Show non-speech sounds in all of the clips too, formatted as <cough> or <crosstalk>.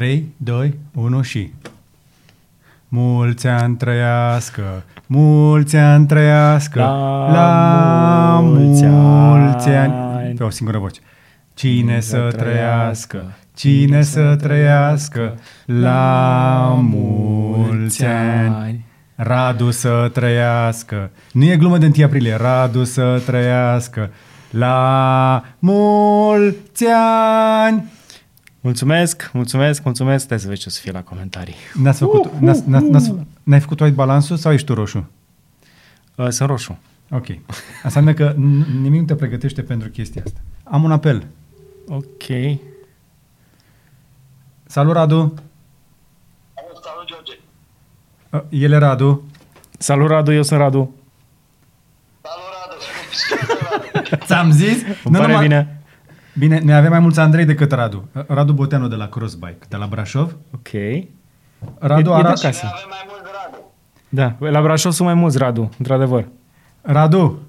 3, 2, 1 și... Mulți ani trăiască, mulți ani trăiască, La la mulți mulți ani... ani. Pe o singură voce. Cine Cine să să trăiască, trăiască, cine să trăiască, la mulți ani. Radu să trăiască. Nu e glumă de 1 aprilie. Radu să trăiască. La mulți ani. Mulțumesc, mulțumesc, mulțumesc. Stai să vezi ce o să fie la comentarii. N-ați făcut, n-ați, n-ați, n-ați, n-ai făcut white balansul sau ești tu roșu? Uh, sunt roșu. Ok. Asta înseamnă că n- nimic nu te pregătește pentru chestia asta. Am un apel. Ok. Salut, Radu. Salut, George. Uh, El e Radu. Salut, Radu, eu sunt Radu. Salut, Radu. <laughs> Ți-am zis? Îmi pare bine. Bine, noi avem mai mulți Andrei decât Radu. Uh, Radu Boteanu de la Crossbike, de la Brașov. Ok. Radu, E- e de ara- acasă. Avem mai mult Radu. Da, la Brașov sunt mai mulți, Radu, într-adevăr. Radu,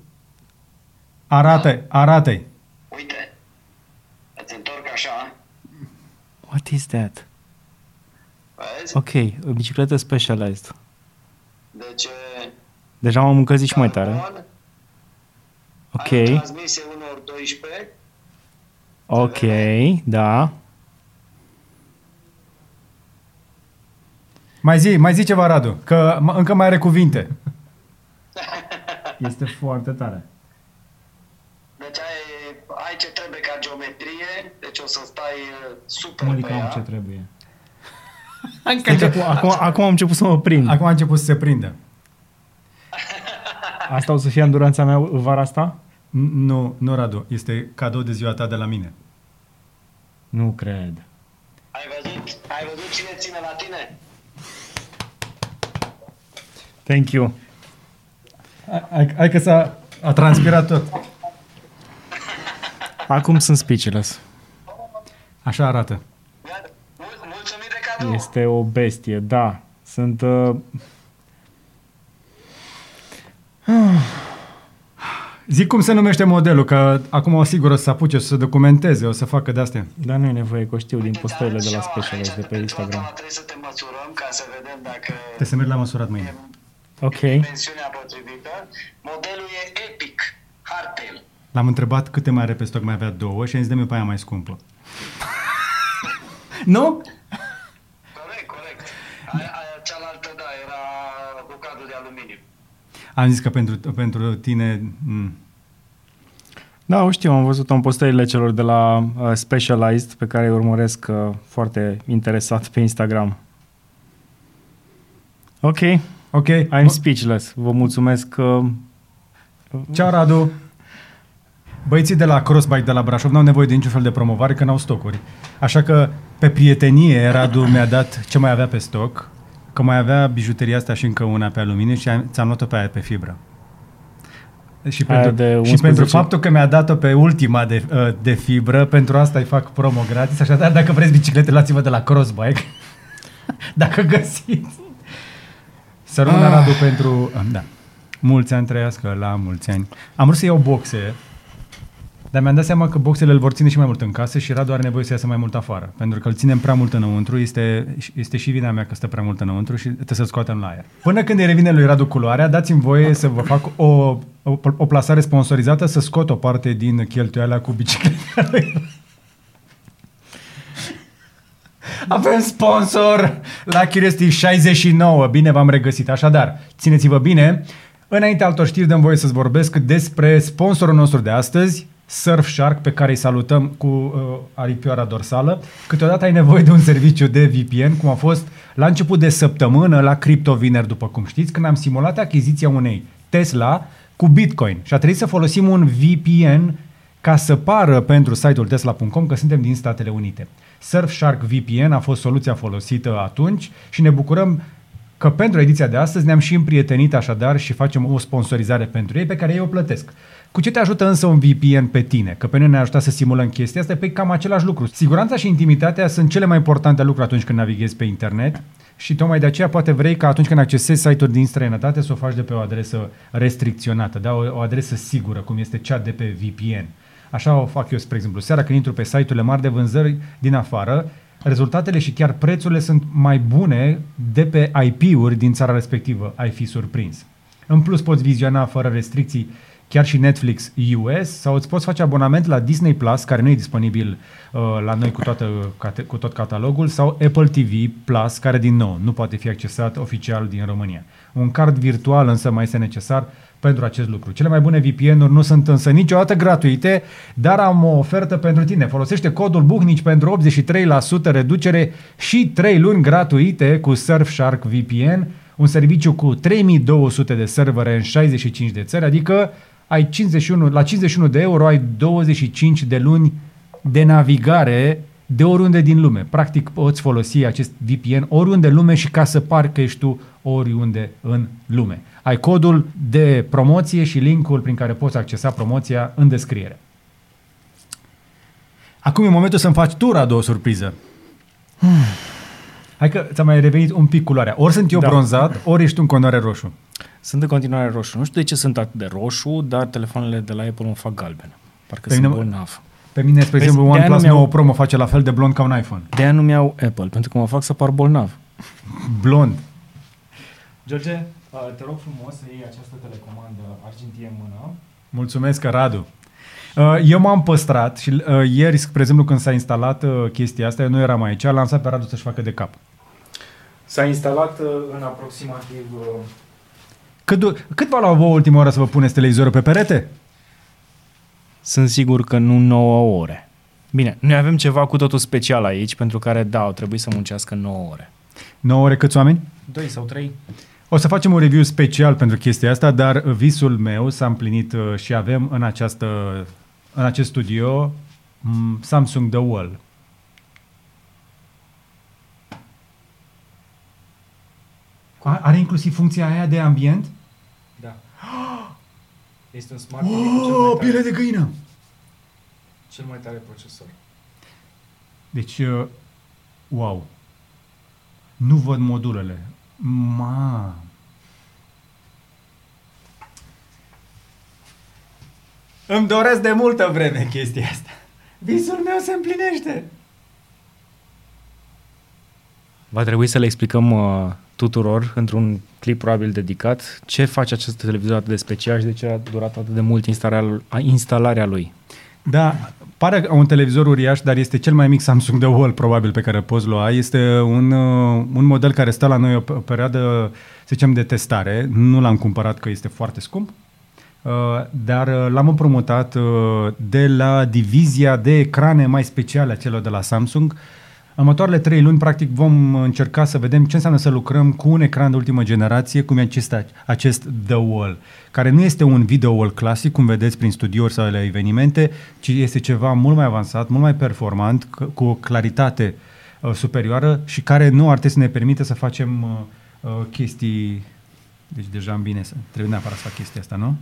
arată arată Uite, îți întorc așa, What is that? vezi? Ok, o bicicletă specialized. Deci, Deja m-am încălzit și mai tare. carbon, Ok, Ai transmisie 1 ori 12, ok, da. Mai zi, mai zi ceva, Radu, că m- încă mai are cuvinte. <laughs> Este foarte tare. deci ai, ai ce trebuie ca geometrie, deci o să stai uh, super Cum pe adică am ea. ce trebuie? Încă Deci, acum, acum, acum am început să mă prind. Acum a început să se prindă. Asta o să fie înduranța mea vara asta? N- Nu, nu, Radu, este cadou de ziua ta de la mine. Nu cred. Ai văzut, ai văzut cine ține la tine? Thank you. Hai, hai, hai că s-a a transpirat tot. <laughs> Acum sunt speechless. Așa arată. Gata. Mul- Mulțumit de cadou. Este o bestie, da. Sunt... Uh... Zic cum se numește modelul, că acum o sigur o să se apuce să se documenteze, o să facă de-astea. Dar nu e nevoie că o știu din Uite, postările de la ți-arăt și eu Specialized de aici, pe pentru asta Instagram. Trebuie să te măsurăm ca să vedem dacă Trebuie să merg la măsurat mâine. Ok. dimensiunea potrivită. Modelul e Epic Hardtail. L-am întrebat câte mai are pe stoc, mai avea două și am zis, dă-mi pe aia mai scumpă. <laughs> nu? Corect, corect. Aia, aia cealaltă, da, era cu cadru de aluminiu. Am zis că pentru, pentru tine... M- Da, o știu, am văzut în postările celor de la uh, Specialized pe care îi urmăresc uh, foarte interesat pe Instagram. Ok, ok. I'm speechless. Vă mulțumesc. Uh, Ceau, Radu. Băieții de la Crossbike de la Brașov n-au nevoie de niciun fel de promovare, că n-au stocuri. Așa că, pe prietenie, Radu mi-a dat ce mai avea pe stoc, că mai avea bijuteria asta și încă una pe aluminiu și am, ți-am luat-o pe aia pe fibră. Și Aia pentru, de și 11. pentru faptul că mi-a dat-o pe ultima de, uh, de fibră, pentru asta îi fac promo gratis. Așadar, dacă vreți biciclete, luați-vă de la Crossbike. <laughs> dacă găsiți. Să rămână Ah. Radu pentru... uh, Da. Mulți ani trăiască la mulți ani. Am vrut să iau boxe, dar mi-am dat seama că boxele îl vor ține și mai mult în casă și Radu are nevoie să iasă mai mult afară. Pentru că îl ținem prea mult înăuntru, este, este și vina mea că stă prea mult înăuntru și trebuie să-l scoatem la aer. Până când îi revine lui Radu culoarea, dați-mi voie să vă fac o, o, o plasare sponsorizată, să scot o parte din cheltuiala cu bicicleta <laughs> lui. Avem sponsor la Curiosity 69. Bine v-am regăsit. Așadar, țineți-vă bine. Înainte altor știri, dăm voie să-ți vorbesc despre sponsorul nostru de astăzi, Surfshark, pe care îi salutăm cu uh, aripioara dorsală. Câteodată ai nevoie de un serviciu de VPN, cum a fost la început de săptămână la Crypto Vineri, după cum știți, când am simulat achiziția unei Tesla cu Bitcoin și a trebuit să folosim un VPN ca să pară pentru site-ul tesla.com că suntem din Statele Unite. Surfshark VPN a fost soluția folosită atunci și ne bucurăm că pentru ediția de astăzi ne-am și împrietenit așadar și facem o sponsorizare pentru ei pe care ei o plătesc. Cu ce te ajută însă un VPN pe tine? Că pe noi ne-a ajutat să simulăm chestia asta, pe cam același lucru. Siguranța și intimitatea sunt cele mai importante lucruri atunci când navighezi pe internet și tocmai de aceea poate vrei ca atunci când accesezi site-uri din străinătate să o faci de pe o adresă restricționată, da? o, o adresă sigură, cum este cea de pe VPN. Așa o fac eu, spre exemplu. Seara când intru pe site-urile mari de vânzări din afară, rezultatele și chiar prețurile sunt mai bune de pe IP-uri din țara respectivă, ai fi surprins. În plus poți viziona fără restricții chiar și Netflix US sau îți poți face abonament la Disney Plus, care nu e disponibil uh, la noi cu, toată, cate, cu tot catalogul, sau Apple TV Plus, care din nou nu poate fi accesat oficial din România. Un card virtual însă mai este necesar pentru acest lucru. Cele mai bune VPN-uri nu sunt însă niciodată gratuite, dar am o ofertă pentru tine. Folosește codul Buhnici pentru 83% reducere și 3 luni gratuite cu Surfshark VPN, un serviciu cu 3200 de servere în 65 de țări, adică ai 51, la 51 de euro ai 25 de luni de navigare de oriunde din lume. Practic poți folosi acest VPN oriunde în lume și ca să pari că ești tu oriunde în lume. Ai codul de promoție și linkul prin care poți accesa promoția în descriere. Acum e momentul să-mi faci tu, Radu, o surpriză. Hai că ți-a mai revenit un pic culoarea. Ori sunt eu Da. bronzat, ori ești tu în continuare roșu. Sunt în continuare roșu. Nu știu de ce sunt atât de roșu, dar telefoanele de la Apple mă fac galben. Parcă Pe sunt mine- bolnav. Pe mine, spre Vezi, exemplu, de-aia OnePlus nu mi-au- 9 Pro mă face la fel de blond ca un iPhone. De aia nu mi-au Apple, pentru că mă fac să par bolnav. Blond. George, te rog frumos să iei această telecomandă argintie în mână. Mulțumesc, Radu. Uh, Eu m-am păstrat și uh, ieri, spre exemplu, când s-a instalat uh, chestia asta, eu nu eram aici, l-am lăsat pe Radu să-și facă de cap. S-a instalat uh, în aproximativ... uh, Cât, du- cât v-a luat vouă ultima oară să vă puneți televizorul pe perete? Sunt sigur că nu 9 ore. Bine, noi avem ceva cu totul special aici, pentru care, da, au trebuit să muncească 9 ore. 9 ore câți oameni? 2 sau 3? O să facem un review special pentru chestia asta, dar visul meu s-a împlinit uh, și avem în, această, în acest studio m, Samsung The Wall. A- Are inclusiv funcția aia de ambient? Da. Este un smart TV cu cel, Oh, mai piele tare, de găină! cel mai tare procesor. Deci, uh, wow. Nu văd modulele. Ma. Îmi doresc de multă vreme chestia asta. Visul meu se împlinește. Va trebui să le explicăm uh, tuturor, într-un clip probabil dedicat, ce face acest televizor atât de special și de ce a durat atât de mult instalarea, instalarea lui. Da, pare un televizor uriaș, dar este cel mai mic Samsung de Wall probabil pe care îl poți lua. Este un, uh, un model care stă la noi o, o perioadă, să zicem, de testare. Nu l-am cumpărat că este foarte scump, uh, dar uh, l-am împrumutat uh, de la divizia de ecrane mai speciale a celor de la Samsung. În următoarele trei luni, practic, vom încerca să vedem ce înseamnă să lucrăm cu un ecran de ultimă generație, cum e acest, acest The Wall, care nu este un video wall clasic, cum vedeți prin studiouri sau la evenimente, ci este ceva mult mai avansat, mult mai performant, c- cu o claritate uh, superioară și care nu ar trebui să ne permite să facem uh, uh, chestii... Deci deja am bine să... Trebuie neapărat să fac chestia asta, nu?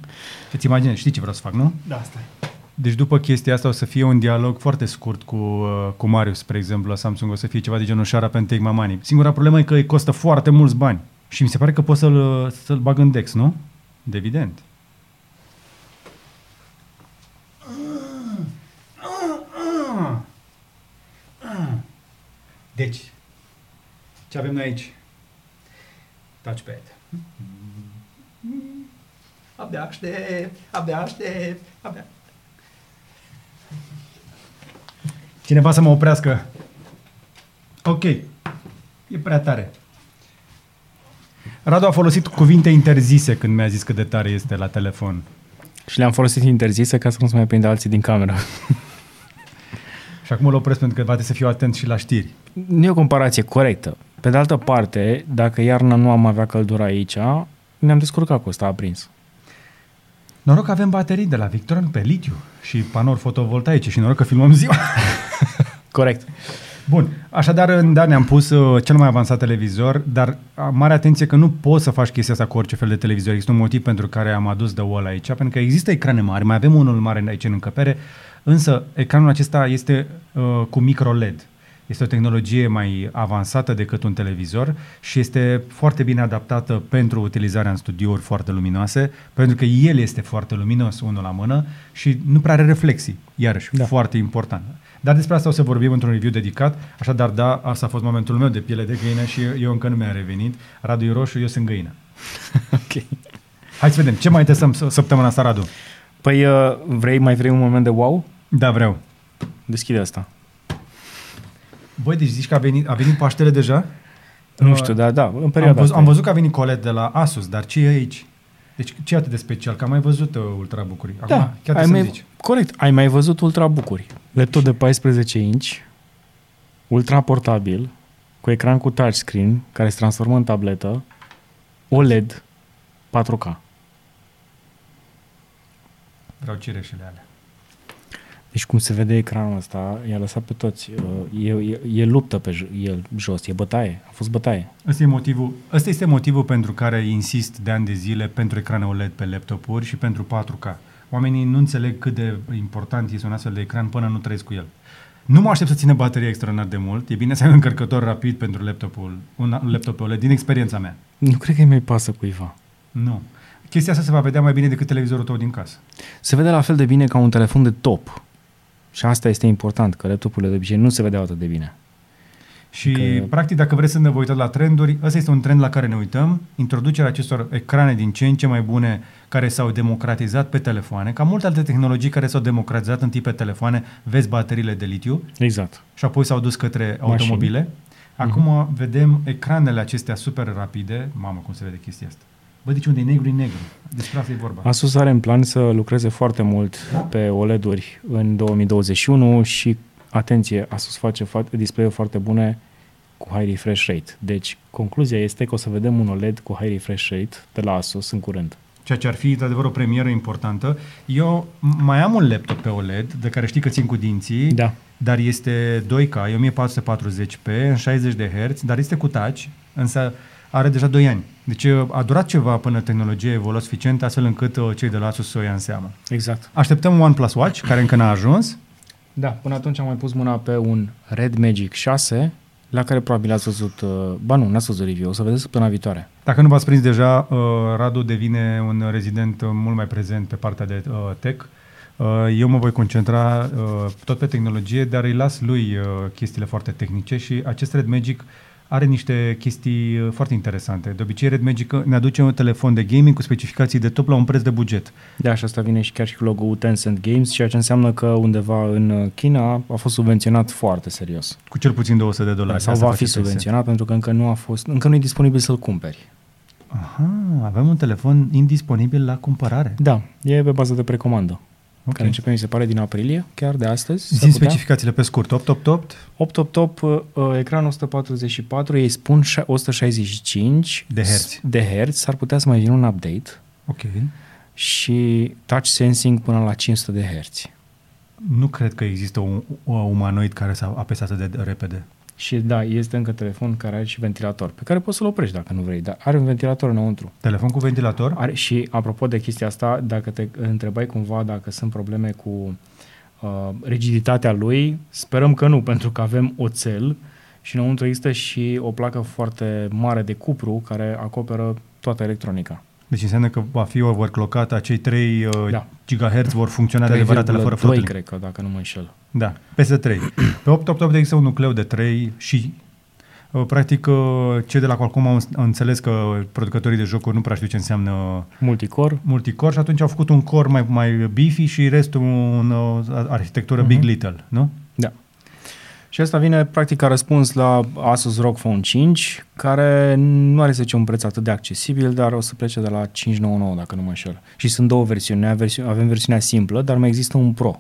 Și-ți imaginezi, știi ce vreau să fac, nu? Da, stai. Deci după chestia asta o să fie un dialog foarte scurt cu, uh, cu Marius, spre exemplu, la Samsung. O să fie ceva de genul Shut up and take my money. Singura problemă e că îi costă foarte mulți bani. Și mi se pare că pot să-l, uh, să-l bag în Dex, nu? De evident. Deci, ce avem noi aici? Touchpad. Abia aștept, abia aștept, abia... Cineva să mă oprească. Ok. E prea tare. Radu a folosit cuvinte interzise când mi-a zis cât de tare este la telefon. Și le-am folosit interzise ca să nu se mai prindă alții din cameră. <laughs> Și acum îl opresc pentru că va trebui să fiu atent și la știri. Nu e o comparație corectă. Pe de altă parte, dacă iarna nu am avea căldură aici, ne-am descurcat cu ăsta aprins. Noroc că avem baterii de la Victron pe litiu și panouri fotovoltaice și noroc că filmăm ziua. <laughs> Corect. Bun, așadar, da, ne-am pus uh, cel mai avansat televizor, dar uh, mare atenție că nu poți să faci chestia asta cu orice fel de televizor. Există un motiv pentru care am adus de wall aici, pentru că există ecrane mari, mai avem unul mare aici în încăpere, însă ecranul acesta este uh, cu micro LED. Este o tehnologie mai avansată decât un televizor și este foarte bine adaptată pentru utilizarea în studiouri foarte luminoase, pentru că el este foarte luminos, unul la mână, și nu prea are reflexii, iarăși, da. Da. foarte important. Dar despre asta o să vorbim într-un review dedicat, așadar da, asta a fost momentul meu de piele de găină și eu încă nu mi-am revenit. Radu e roșu, eu sunt găină. <laughs> ok. Hai să vedem, ce mai testăm s- săptămâna asta, Radu? Păi uh, vrei, mai vrei un moment de wow? Da, vreau. Deschide asta. Băi, deci zici că a venit, a venit Paștele deja? Nu Uh, știu, da, da, în Am, perioada văzut, asta. am văzut că a venit Colette de la Asus, dar ce e aici? Deci ce e atât de special? Că am mai văzut uh, ultrabook-uri. Acum, Da, chiar ai să mai, zici. corect. Ai mai văzut ultrabook-uri. Laptop de 14 inch, ultra portabil, cu ecran cu touchscreen, care se transformă în tabletă, OLED 4K. Vreau cireșele alea. Deci cum se vede ecranul ăsta, i-a lăsat pe toți. uh, E, e, e luptă pe j- el jos, e bătaie. A fost bătaie. Ăsta, e motivul, ăsta este motivul pentru care insist de ani de zile pentru ecrane OLED pe laptopuri și pentru 4K. Oamenii nu înțeleg cât de important este un astfel de ecran până nu trăiesc cu el. Nu mă aștept să țină bateria extraordinar de mult. E bine să ai un încărcător rapid pentru laptopul, un laptop OLED, din experiența mea. Nu cred că îi mai pasă cuiva. Nu. Chestia asta se va vedea mai bine decât televizorul tău din casă. Se vede la fel de bine ca un telefon de top. Și asta este important, că laptopurile de obicei nu se vedeau atât de bine. Și, Că- că... practic, dacă vreți să ne vă uitați la trenduri, ăsta este un trend la care ne uităm, introducerea acestor ecrane din ce în ce mai bune care s-au democratizat pe telefoane, ca multe alte tehnologii care s-au democratizat în tip pe telefoane, vezi bateriile de litiu Exact. și apoi s-au dus către Mașini. automobile. Acum uh-huh. vedem ecranele acestea super rapide. Mamă, cum se vede chestia asta. Bă, deci unde e negru, e negru. Despre asta e vorba. Asus are în plan să lucreze foarte mult pe OLED-uri în 2021 și, atenție, Asus face fa- display-uri foarte bune cu high refresh rate. Deci, concluzia este că o să vedem un OLED cu high refresh rate de la Asus în curând. ceea ce ar fi, de adevăr, o premieră importantă. Eu mai am un laptop pe OLED, de care știi că țin cu dinții, Da. dar este 2K, e 1440p, în 60 de Hz, dar este cu touch, însă are deja 2 ani. Deci a durat ceva până tehnologia evolua suficient, astfel încât uh, cei de la Asus să o ia în seamă. Exact. Așteptăm OnePlus Watch, care încă n-a ajuns. Da, până atunci am mai pus mâna pe un Red Magic 6, la care probabil ați văzut, uh, ba nu, n-ați văzut review, o să vedeți săptămâna viitoare. Dacă nu v-ați prins deja, uh, Radu devine un rezident uh, mult mai prezent pe partea de uh, tech. Uh, eu mă voi concentra uh, tot pe tehnologie, dar îi las lui uh, chestiile foarte tehnice și acest Red Magic are niște chestii uh, foarte interesante. De obicei, Red Magic ne aduce un telefon de gaming cu specificații de top la un preț de buget. Da, și asta vine și chiar și cu logo-ul Tencent Games, ceea ce înseamnă că undeva în uh, China a fost subvenționat foarte serios. Cu cel puțin 200 de dolari. Da, sau Asta va face fi PS. subvenționat pentru că încă nu a fost, încă nu e disponibil să-l cumperi. Aha, avem un telefon indisponibil la cumpărare. Da, e pe bază de precomandă. Ok. Care începe, mi se pare, din aprilie, chiar de astăzi. s-ar Zin putea. specificațiile pe scurt. 888 8 top top, uh, uh, ecran 144, ei spun șa- 165 De herți. de herți, s-ar putea să mai vină un update Ok. și touch sensing până la 500 de herți. Nu cred că există un, un umanoid care să apese atât de repede. Și da, este încă telefon care are și ventilator, pe care poți să-l oprești dacă nu vrei, dar are un ventilator înăuntru. Telefon cu ventilator? Are, și apropo de chestia asta, dacă te întrebai cumva dacă sunt probleme cu uh, rigiditatea lui, sperăm că nu, <laughs> pentru că avem oțel și înăuntru există și o placă foarte mare de cupru care acoperă toată electronica. Deci înseamnă că va fi overclockat, acei 3 uh, Da. GHz vor funcționa de adevăratele fără 3,2 flotări. cred că, dacă nu mă înșel. Da, peste 3. <clears throat> Pe 888 există un nucleu de 3 și uh, practic uh, cei de la Qualcomm au au înțeles că producătorii de jocuri nu prea știu ce înseamnă Multicore, multicore și atunci au făcut un core mai, mai beefy și restul un uh, arhitectură Big Mhm. Little, nu? Da. Și asta vine practic ca răspuns la Asus ROG Phone 5, care nu are să zice un preț atât de accesibil, dar o să plece de la 599 dacă nu mă înșel. Și sunt două versiuni, Avem versiune- avem versiunea simplă, dar mai există un Pro.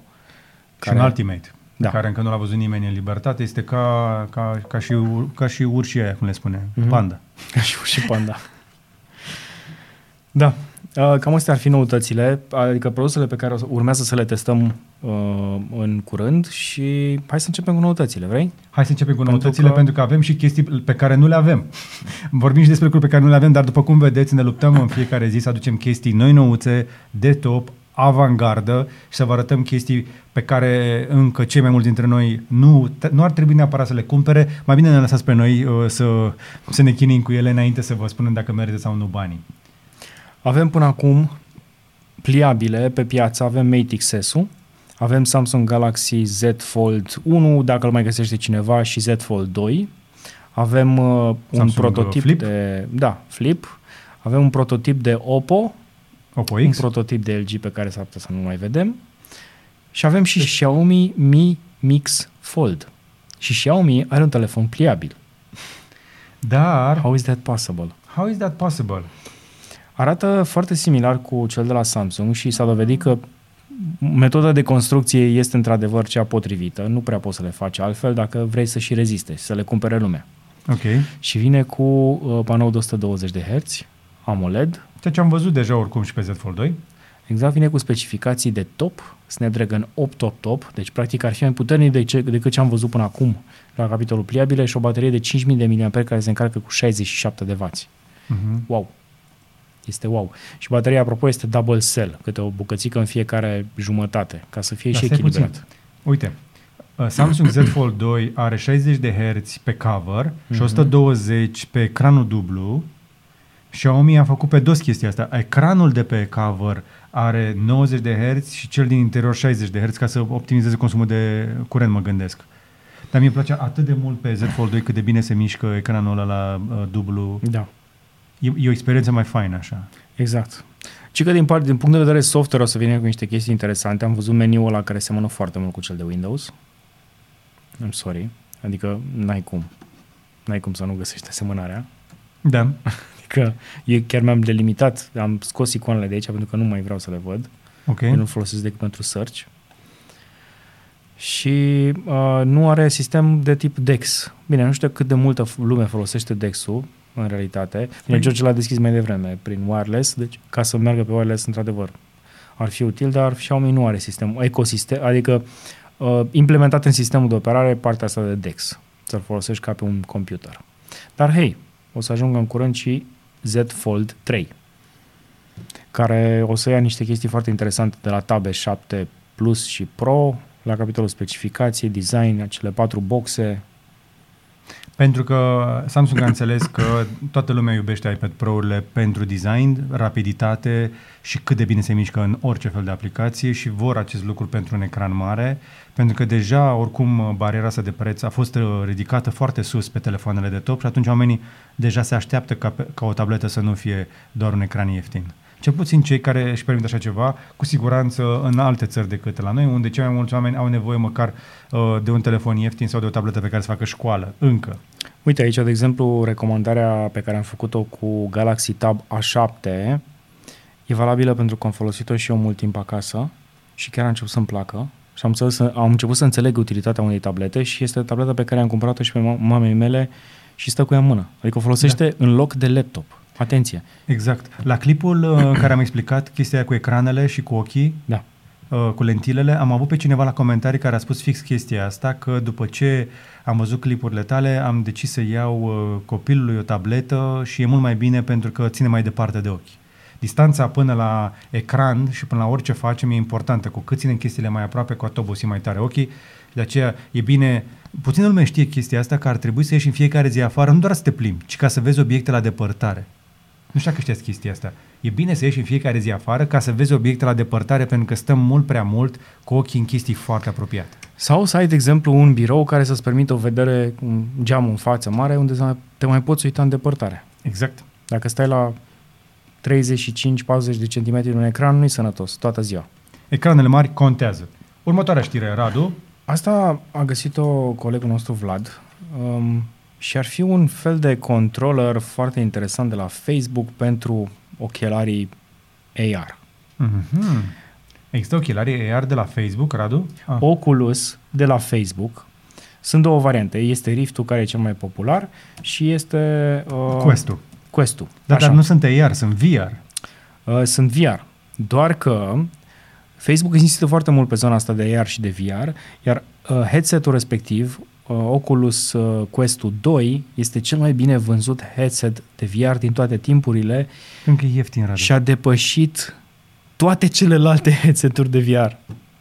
Și un Ultimate, Da. care încă nu l-a văzut nimeni în libertate, este ca, ca, ca, și, ur- ca și urșii aia, cum le spune, Mhm. panda. Ca și și panda. Da. Uh, Cam astea ar fi noutățile, adică produsele pe care o să- urmează să le testăm uh, în curând și hai să începem cu noutățile, vrei? Hai să începem cu Pentru noutățile, că- pentru că avem și chestii pe care nu le avem. <laughs> Vorbim și despre lucruri pe care nu le avem, dar după cum vedeți, ne luptăm în fiecare zi să aducem chestii noi nouțe, de top, avangardă și să vă arătăm chestii pe care încă cei mai mulți dintre noi nu, nu ar trebui neapărat să le cumpere. Mai bine ne lăsați pe noi uh, să, să ne chinim cu ele înainte să vă spunem dacă merită sau nu banii. Avem până acum pliabile pe piață, avem Mate XS-ul, Avem Samsung Galaxy Z Fold 1, dacă îl mai găsește cineva, și Z Fold 2. Avem uh, un Samsung, prototip Flip? de... Da, Flip. Avem un prototip de Oppo, Oppo un X? prototip de LG pe care s-ar putea să nu mai vedem. Și avem și Xiaomi Mi Mix Fold. Și Xiaomi are un telefon pliabil. Dar, How is that possible? how is that possible? Arată foarte similar cu cel de la Samsung și s-a dovedit că metoda de construcție este într-adevăr cea potrivită. Nu prea poți să le faci altfel dacă vrei să și reziste și să le cumpere lumea. Ok. Și vine cu uh, panou de 120 de Hz, AMOLED, Ceea ce am văzut deja oricum și pe Z Fold 2. exact vine cu specificații de top, Snapdragon 8 top top, deci practic ar fi mai puternic de ce, decât ce am văzut până acum la capitolul pliabile și o baterie de 5000 de mAh care se încarcă cu 67 de W. Uh-huh. Wow! Este wow. Și bateria, apropo, este double cell, câte o bucățică în fiecare jumătate, ca să fie Dar și stai puțin. echilibrat. Uite, uh, Samsung Z Fold 2 are 60 de Hz pe cover Mhm. și 120 pe ecranul dublu. Xiaomi a făcut pe dos chestia asta. Ecranul de pe cover are 90 de Hz și cel din interior 60 de Hz ca să optimizeze consumul de curent, mă gândesc. Dar mie îmi place atât de mult pe Z Fold 2 cât de bine se mișcă ecranul ăla la uh, dublu. Da, E, e o experiență mai faină așa. exact. Și că din, part, din punct de vedere software o să vină cu niște chestii interesante. Am văzut meniul ăla care semănă foarte mult cu cel de Windows. I'm sorry. Adică n-ai cum. N-ai cum să nu găsești asemănarea. Da. Adică eu chiar mi-am delimitat, am scos icoanele de aici pentru că nu mai vreau să le văd. Ok. Eu nu folosesc decât pentru search. Și uh, nu are sistem de tip DeX. Bine, nu știu cât de multă f- lume folosește DeX-ul în realitate. Bine, Păi- George l-a deschis mai devreme prin wireless, deci ca să meargă pe wireless, într-adevăr, ar fi util, dar Xiaomi nu are sistem, ecosistem, adică uh, implementat în sistemul de operare partea asta de DeX, să-l folosești ca pe un computer. Dar hei, o să ajungă în curând și Z Fold 3 care o să ia niște chestii foarte interesante de la Tab 7 Plus și Pro, la capitolul specificații, design, acele patru boxe. Pentru că Samsung a înțeles că toată lumea iubește iPad Pro-urile pentru design, rapiditate și cât de bine se mișcă în orice fel de aplicație și vor acest lucru pentru un ecran mare, pentru că deja, oricum, bariera asta de preț a fost uh, ridicată foarte sus pe telefoanele de top și atunci oamenii deja se așteaptă ca, pe, ca o tabletă să nu fie doar un ecran ieftin. Cel puțin cei care își permit așa ceva, cu siguranță în alte țări decât la noi, unde cei mai mulți oameni au nevoie măcar uh, de un telefon ieftin sau de o tabletă pe care să facă școală, încă. Uite aici, de exemplu, recomandarea pe care am făcut-o cu Galaxy Tab A7 e valabilă pentru că am folosit-o și eu mult timp acasă și chiar a început să-mi placă și am, înțeles, să- am început să înțeleg utilitatea unei tablete și este tableta pe care am cumpărat-o și pe ma- mamei mele și stă cu ea în mână. Adică o folosește da. în loc de laptop. Atenție! Exact. La clipul uh, în <clears throat> care am explicat chestia aia cu ecranele și cu ochii, Da. uh, cu lentilele, am avut pe cineva la comentarii care a spus fix chestia asta, că după ce am văzut clipurile tale, am decis să iau uh, copilului o tabletă și e mult mai bine pentru că ține mai departe de ochi. Distanța până la ecran și până la orice facem e importantă. Cu cât ținem chestiile mai aproape, cu atât obosim mai tare ochii. De aceea e bine, puțin lume știe chestia asta, că ar trebui să ieși în fiecare zi afară, nu doar să te plimbi, ci ca să vezi obiecte la depărtare. Nu știu dacă știați chestia asta. E bine să ieși în fiecare zi afară ca să vezi obiecte la depărtare pentru că stăm mult prea mult cu ochii în chestii foarte apropiate. Sau să ai, de exemplu, un birou care să-ți permită o vedere, un geam în față mare, unde să te mai poți uita în depărtare. Exact. Dacă stai la 35-40 de centimetri un ecran, nu-i sănătos toată ziua. Ecranele mari contează. Următoarea știre, Radu. Asta a găsit-o colegul nostru Vlad um, și ar fi un fel de controller foarte interesant de la Facebook pentru ochelarii AR. Mm-hmm. Există ochelarii AR de la Facebook, Radu? Ah. Oculus de la Facebook. Sunt două variante. Este Rift-ul care e cel mai popular și este uh, Quest-ul. Quest-ul. Da, Așa. dar nu sunt AR, sunt VR. Uh, sunt VR. Doar că Facebook insistă foarte mult pe zona asta de AR și de VR, iar uh, headset-ul respectiv, uh, Oculus uh, Quest 2, este cel mai bine vândut headset de VR din toate timpurile Încă e ieftin, Radu. și a depășit toate celelalte headset-uri de VR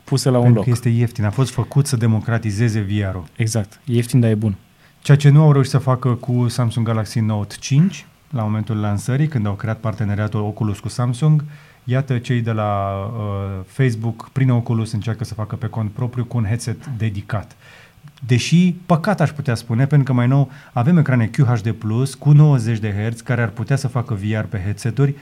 puse la un Pentru loc. că este ieftin. A fost făcut să democratizeze VR-ul. Exact. E ieftin, dar e bun. Ceea ce nu au reușit să facă cu Samsung Galaxy Note 5 la momentul lansării, când au creat parteneriatul Oculus cu Samsung, Iată, cei de la uh, Facebook, prin Oculus, încearcă să facă pe cont propriu cu un headset dedicat. Deși, păcat aș putea spune, pentru că mai nou avem ecrane QHD Plus cu 90 de Hz care ar putea să facă VR pe headseturi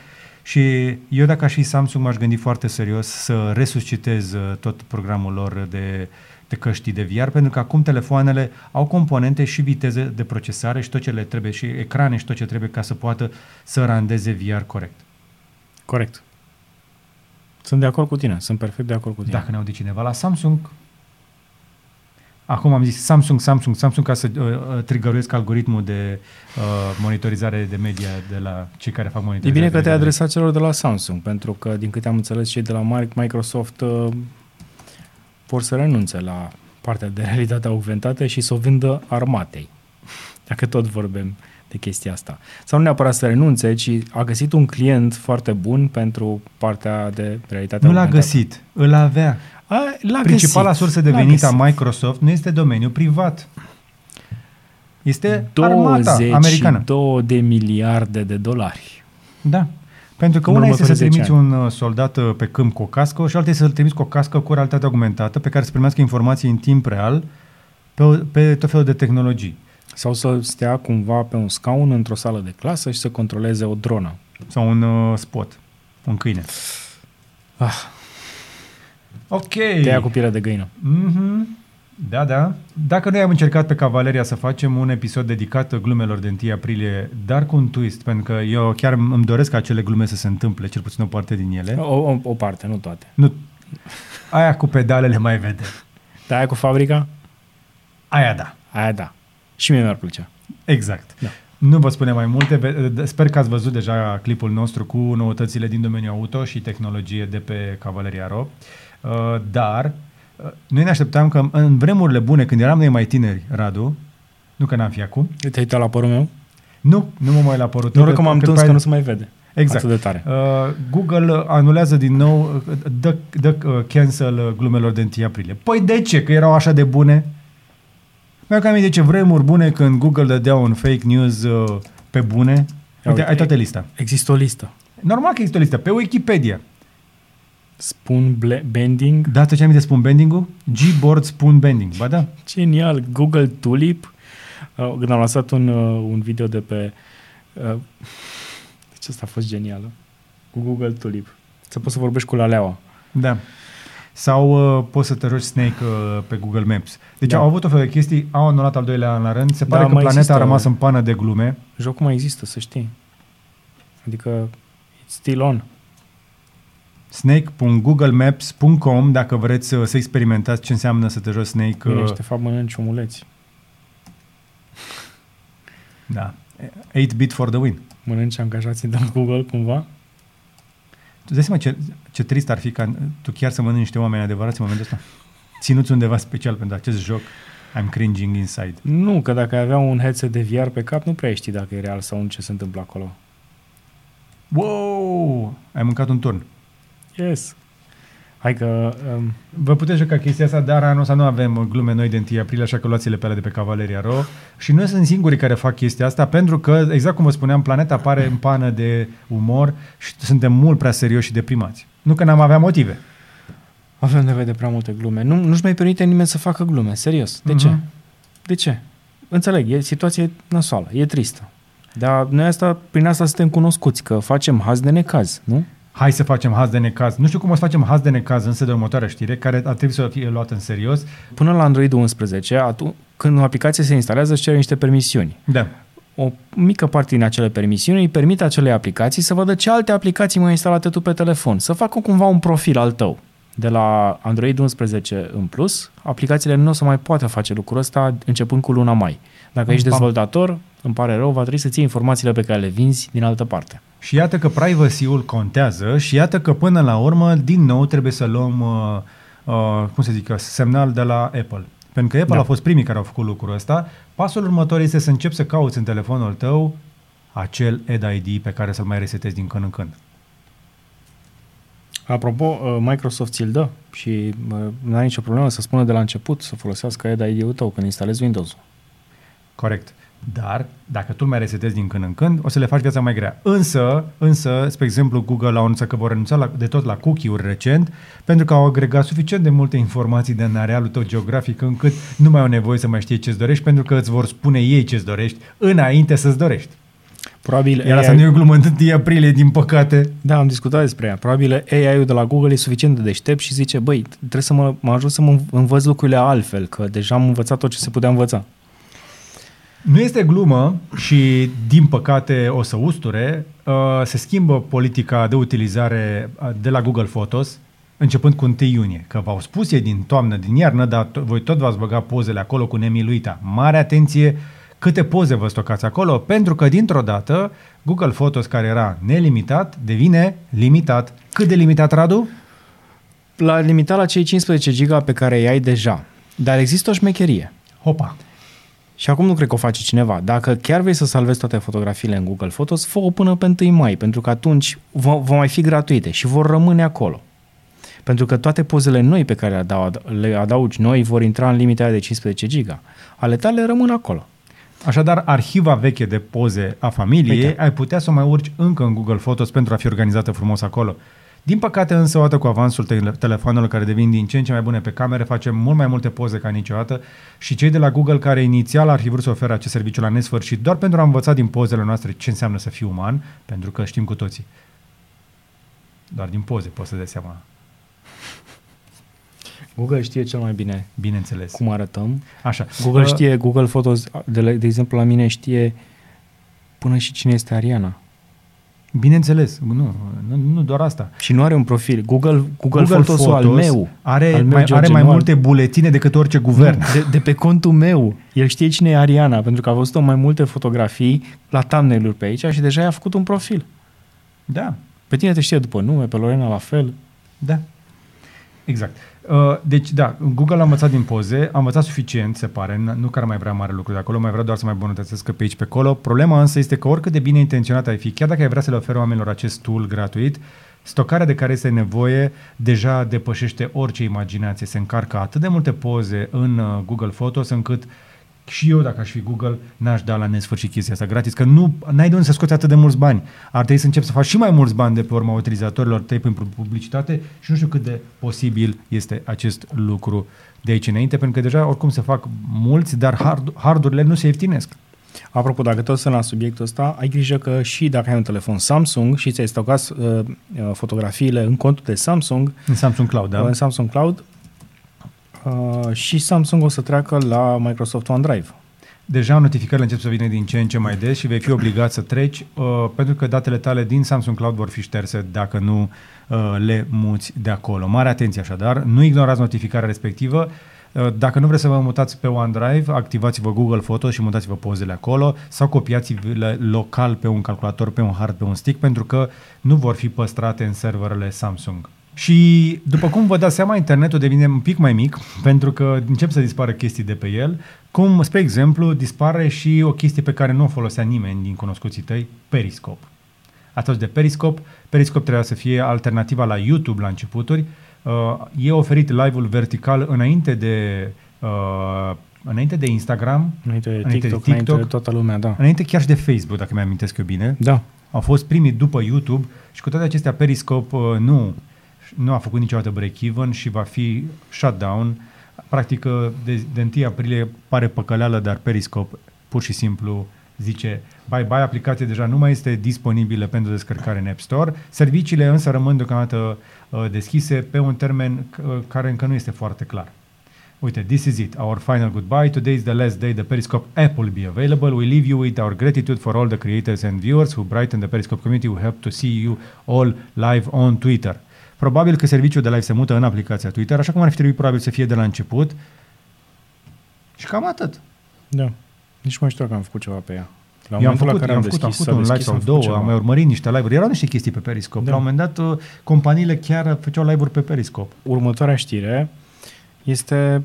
și eu dacă aș fi Samsung m-aș gândi foarte serios să resuscitez uh, tot programul lor de, de căști de VR, pentru că acum telefoanele au componente și viteze de procesare și tot ce le trebuie, și ecrane și tot ce trebuie ca să poată să randeze VR corect. Corect. Sunt de acord cu tine, sunt perfect de acord cu tine. Dacă ne aude cineva la Samsung, Acum am zis Samsung, Samsung, Samsung ca să uh, uh trigăruiesc algoritmul de uh, monitorizare de media de la cei care fac monitorizare. E bine că te-ai adresat celor de la Samsung, pentru că, din câte am înțeles, cei de la Microsoft uh, vor să renunțe la partea de realitate augmentată și să o vândă armatei. Dacă tot vorbim de chestia asta. Sau nu neapărat să renunțe, ci a găsit un client foarte bun pentru partea de realitate Nu l-a găsit, îl avea. A, l-a Principala găsit. sursă de L-a venit a găsit. Microsoft nu este domeniul privat. Este armata americană. 22 de miliarde de dolari. Da. Pentru că În una este să următorii 10 trimiți un uh, soldat uh, pe câmp cu o cască și alta este să-l trimiți cu o cască cu realitate augmentată pe care să primească informații în timp real pe, o- pe tot felul de tehnologii. Sau să stea cumva pe un scaun într-o sală de clasă și să controleze o dronă. Sau un uh, spot. Un câine. Ah, Ok. te ia cu pielea de găină. Mhm. Da, da. Dacă noi am încercat pe Cavaleria să facem un episod dedicat glumelor de 1 aprilie, dar cu un twist, pentru că eu chiar îmi doresc ca acele glume să se întâmple, cel puțin o parte din ele. O, o, o parte, nu toate. Nu, aia cu pedalele mai vede. Dar aia cu fabrica? Aia da. Aia da. Și mie mi-ar plăcea. Exact. Da. Nu vă spune mai multe, ve- sper că ați văzut deja clipul nostru cu noutățile din domeniul auto și tehnologie de pe Cavaleria Ro, Uh, dar uh, noi ne așteptam că în vremurile bune, când eram noi mai tineri, Radu, nu că n-am fi acum, Te-ai uitat la părul meu? nu, nu mă mai la părul tău, Noroc că m-am pe- tuns pe- că nu se mai vede. Exact. Atât de tare. Uh, Google anulează din nou, uh, dă, dă uh, cancel uh, glumelor de 1 aprilie. Păi de ce? Că erau așa de bune? Mi-au cam de ce vremuri bune când Google dădea un fake news uh, pe bune. Uite, uite, ai toată lista. Există o listă. Normal că există o listă. Pe Wikipedia. Spoon ble- bending. Da, ce aminte spun bending-ul? Gboard spoon bending. Ba da. Genial. Google Tulip. Uh, când am lăsat un, uh, un video de pe... Uh, deci asta a fost genială. Cu Google Tulip. Să poți să vorbești cu laleaua. Da. Sau uh, poți să te rogi Snake uh, pe Google Maps. Deci Da. au avut o fel de chestii, au anulat al doilea an la rând. Se pare Da, că mai planeta există- a rămas în pană de glume. Jocul mai există, să știi. Adică it's still on. snake.googlemaps.com dacă vreți uh, să experimentați ce înseamnă să te joci Snake. Bine, uh, și de fapt mănânci omuleți. Da. 8-bit for the win. Mănânci angajații de la Google cumva. Tu dai seama ce, ce trist ar fi ca tu chiar să mănânci niște oameni adevărați în momentul ăsta? Ținuți undeva special pentru acest joc. I'm cringing inside. Nu, că dacă ai avea un headset de VR pe cap, nu prea știi dacă e real sau nu ce se întâmplă acolo. Wow! Ai mâncat un turn. Yes. Hai că... Um, Vă puteți juca chestia asta, dar anul ăsta nu avem uh, glume noi de 1 aprilie, așa că luați-le pe alea de pe Cavaleria Ro. Și noi sunt singurii care fac chestia asta, pentru că, exact cum vă spuneam, planeta pare în pană de umor și suntem mult prea serioși și deprimați. Nu că n-am avea motive. avem nevoie de prea multe glume. Nu, nu-și mai permite nimeni să facă glume, serios. De ce? Mhm. De ce? Înțeleg, e situație nasoală, e tristă. Dar noi asta, prin asta suntem cunoscuți, că facem haz de necaz, nu? Hai să facem haz de necaz. Nu știu cum o să facem haz de necaz, însă de următoarea știre, care ar trebui să fie luată în serios. Până la Android 11, atu- când o aplicație se instalează, își cere niște permisiuni. Da. O mică parte din acele permisiuni îi permite acelei aplicații să vadă ce alte aplicații mai ai instalate tu pe telefon, să facă cumva un profil al tău. De la Android 11 în plus, aplicațiile nu o să mai poată face lucrul ăsta începând cu luna mai. Dacă ești Pam. dezvoltator, îmi pare rău, va trebui să ții informațiile pe care le vinzi din altă parte. Și iată că privacy-ul contează și iată că până la urmă, din nou, trebuie să luăm, uh, uh, cum să zic, eu, semnal de la Apple. Pentru că Apple Da. a fost primii care au făcut lucrul ăsta. Pasul următor este să începi să cauți în telefonul tău acel Ad ID pe care să-l mai resetezi din când în când. Apropo, uh, Microsoft ți-l dă și uh, nu ai nicio problemă să spună de la început să folosească Ad ID-ul tău când instalezi Windows-ul. Corect. Dar, dacă tu îl mai resetezi din când în când, o să le faci viața mai grea. Însă, însă, spre exemplu, Google a anunțat că vor renunța la, de tot la cookie-uri recent, pentru că au agregat suficient de multe informații de în arealul tău geografic, încât nu mai au nevoie să mai știi ce-ți dorești, pentru că îți vor spune ei ce-ți dorești înainte să-ți dorești. Probabil Iar asta nu e o glumă în 1 aprilie, din păcate. Da, am discutat despre ea. Probabil AI-ul de la Google e suficient de deștept și zice, băi, trebuie să mă, mă ajut să mă învăț lucrurile altfel, că deja am învățat tot ce se putea învăța. Nu este glumă și, din păcate, o să usture. Uh, se schimbă politica de utilizare uh, de la Google Photos începând cu 1 iunie. Că v-au spus ei din toamnă, din iarnă, dar to- voi tot v-ați băgat pozele acolo cu nemiluita. Mare atenție câte poze vă stocați acolo, pentru că dintr-o dată Google Photos, care era nelimitat, devine limitat. Cât de limitat, Radu? La limitat la cei 15 giga pe care i ai deja. Dar există o șmecherie. Hopa! Și acum nu cred că o face cineva. Dacă chiar vrei să salvezi toate fotografiile în Google Photos, fă-o până pe 1 mai, pentru că atunci vor, vor mai fi gratuite și vor rămâne acolo. Pentru că toate pozele noi pe care le, adau, le adaugi noi vor intra în limita aia de 15 giga. Ale tale rămân acolo. Așadar, arhiva veche de poze a familiei Uite. ai putea să o mai urci încă în Google Photos pentru a fi organizată frumos acolo. Din păcate, însă, odată cu avansul tele- telefonelor care devin din ce în ce mai bune pe camere, facem mult mai multe poze ca niciodată și cei de la Google care inițial ar fi vrut să ofere acest serviciu la nesfârșit doar pentru a învăța din pozele noastre ce înseamnă să fii uman, pentru că știm cu toții. Doar din poze poți să dai seama, Google știe cel mai bine bineînțeles. cum arătăm. Așa. Google Uh, știe, Google Photos, de, la- de exemplu, la mine știe până și cine este Ariana. Bineînțeles, nu, nu, nu doar asta. Și nu are un profil. Google, Google, Google Photos, al meu. are, al meu, mai, George are mai Noal. multe buletine decât orice guvern. De, de pe contul meu. El știe cine e Ariana, pentru că a văzut-o în mai multe fotografii la thumbnail-uri pe aici și deja i-a făcut un profil. Da, Pe tine te știe după nume, pe Lorena la fel. Da. Exact. Uh, Deci, da, Google a învățat din poze, a învățat suficient, se pare, n- nu că ar mai vrea mare lucru de acolo, mai vrea doar să mai bunătățească pe aici, pe acolo. Problema însă este că oricât de bine intenționat ai fi, chiar dacă ai vrea să le oferi oamenilor acest tool gratuit, stocarea de care este nevoie deja depășește orice imaginație. Se încarcă atât de multe poze în uh, Google Photos încât și eu, dacă aș fi Google, n-aș da la nesfârșit chestia asta gratis, că nu n-ai de unde să scoți atât de mulți bani. Ar trebui să încep să faci și mai mulți bani de pe urma utilizatorilor tăi prin publicitate și nu știu cât de posibil este acest lucru de aici înainte, pentru că deja oricum se fac mulți, dar hard, hardurile nu se ieftinesc. Apropo, dacă tot sunt la subiectul ăsta, ai grijă că și dacă ai un telefon Samsung și ți-ai stocat uh, uh, fotografiile în contul de Samsung, În Samsung Cloud, da? în Samsung Cloud, uh, și Samsung o să treacă la Microsoft OneDrive. Deja notificările încep să vină din ce în ce mai des și vei fi obligat să treci uh, pentru că datele tale din Samsung Cloud vor fi șterse dacă nu uh, le muți de acolo. Mare atenție așadar, nu ignorați notificarea respectivă. Uh, Dacă nu vreți să vă mutați pe OneDrive, activați-vă Google Photos și mutați-vă pozele acolo sau copiați-le local pe un calculator, pe un hard, pe un stick, pentru că nu vor fi păstrate în serverele Samsung. Și după cum vă dați seama, internetul devine un pic mai mic pentru că încep să dispară chestii de pe el, cum, spre exemplu, dispare și o chestie pe care nu o folosea nimeni din cunoscuții tăi, Periscope. Ați auzit de Periscope? Periscope trebuia să fie alternativa la YouTube la începuturi. Uh, e oferit live-ul vertical înainte de, uh, înainte de Instagram, Înainte de Înainte de TikTok, TikTok. înainte de toată lumea, da. înainte chiar și de Facebook, dacă mi-amintesc eu bine. Da. Au fost primii după YouTube și cu toate acestea Periscope uh, nu, nu a făcut niciodată break-even și va fi shutdown. Practic uh, de, de 1 aprilie pare păcăleală, dar Periscope pur și simplu zice bye-bye, aplicația deja nu mai este disponibilă pentru descărcare în App Store. Serviciile însă rămân deocamdată uh, deschise pe un termen uh, care încă nu este foarte clar. Uite, this is it, our final goodbye. Today is the last day the Periscope app will be available. We leave you with our gratitude for all the creators and viewers who brighten the Periscope community. We hope to see you all live on Twitter. Probabil că serviciul de live se mută în aplicația Twitter, așa cum ar fi trebuit probabil să fie de la început. Și cam atât. Da. Nici nu mai știu dacă am făcut ceva pe ea. La Eu am momentul făcut, la care eu am am făcut, am deschis, făcut un s-a live deschis, sau am făcut două, am ceva. mai urmărit niște live-uri. Erau niște chestii pe Periscope. Da. La un moment dat, uh, companiile chiar făceau live-uri pe Periscope. Următoarea știre este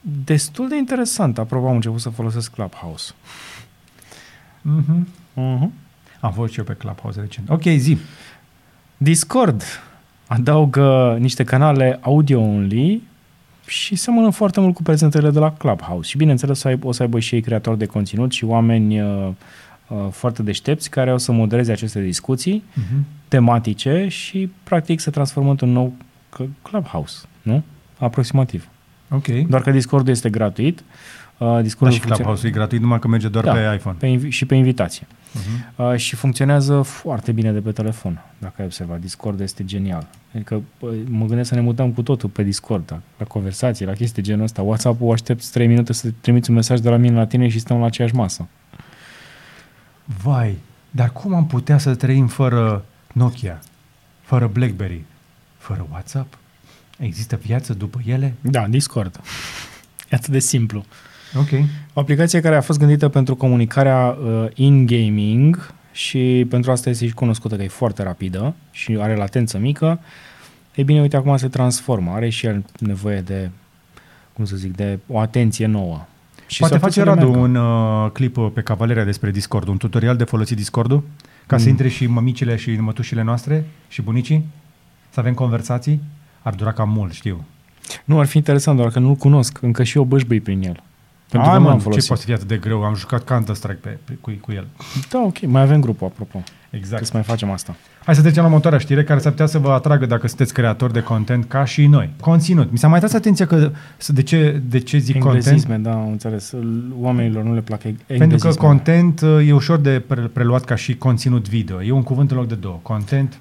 destul de interesantă. Apropo, am început să folosesc Clubhouse. Mm-hmm. Uh-huh. Am fost și eu pe Clubhouse recent. Ok, zi. Discord adaugă niște canale audio only și seamănă foarte mult cu prezentările de la Clubhouse. Și bineînțeles o să aibă, o să aibă și ei creatori de conținut și oameni uh, uh, foarte deștepți care o să modereze aceste discuții Mhm. tematice și practic se transformă într-un nou cl- Clubhouse, nu? Aproximativ. Ok. Doar că Discord este gratuit. Uh, Da, Discord și Clubhouse e gratuit, numai că merge doar Da. pe iPhone. pe invi- și pe invitație. Mhm. Uh, și funcționează foarte bine de pe telefon, dacă ai observat. Discord este genial. Adică bă, mă gândesc să ne mutăm cu totul pe Discord, da? la conversații, la chestii genul ăsta. WhatsApp-ul aștepți 3 minute să trimiți un mesaj de la mine la tine și stăm la aceeași masă. Vai, dar cum am putea să trăim fără Nokia, fără BlackBerry, fără WhatsApp? Există viață după ele? Da, Discord. E atât de simplu. Ok. O aplicație care a fost gândită pentru comunicarea uh, in-gaming și pentru asta este și cunoscută că e foarte rapidă și are latență mică. Ei bine, uite, acum se transformă. Are și el nevoie de, cum să zic, de o atenție nouă. Și Poate s-ar face putea să Radu meargă. un uh, clip uh, pe Cavaleria despre Discord, un tutorial de folosit Discordul, ca să Mm. intre și mămicile și mătușile noastre și bunicii, să avem conversații. Ar dura cam mult, știu. Nu, ar fi interesant, doar că nu-l cunosc. Încă și eu bâșbâi prin el. Pentru Ai, că nu mă, am ce folosit. poate să fie atât de greu? Am jucat Counter-Strike pe, pe, cu, cu el. Da, ok. Mai avem grupul, apropo. Exact. Că să mai facem asta. Hai să trecem la următoarea știre care s-ar putea să vă atragă dacă sunteți creatori de content ca și noi. Conținut. Mi s-a mai tras atenția că să- de ce, de ce zic content? Englezisme, da, am înțeles. Oamenilor nu le plac englezisme. Pentru că content uh, e ușor de pre- preluat ca și conținut video. E un cuvânt în loc de două. Content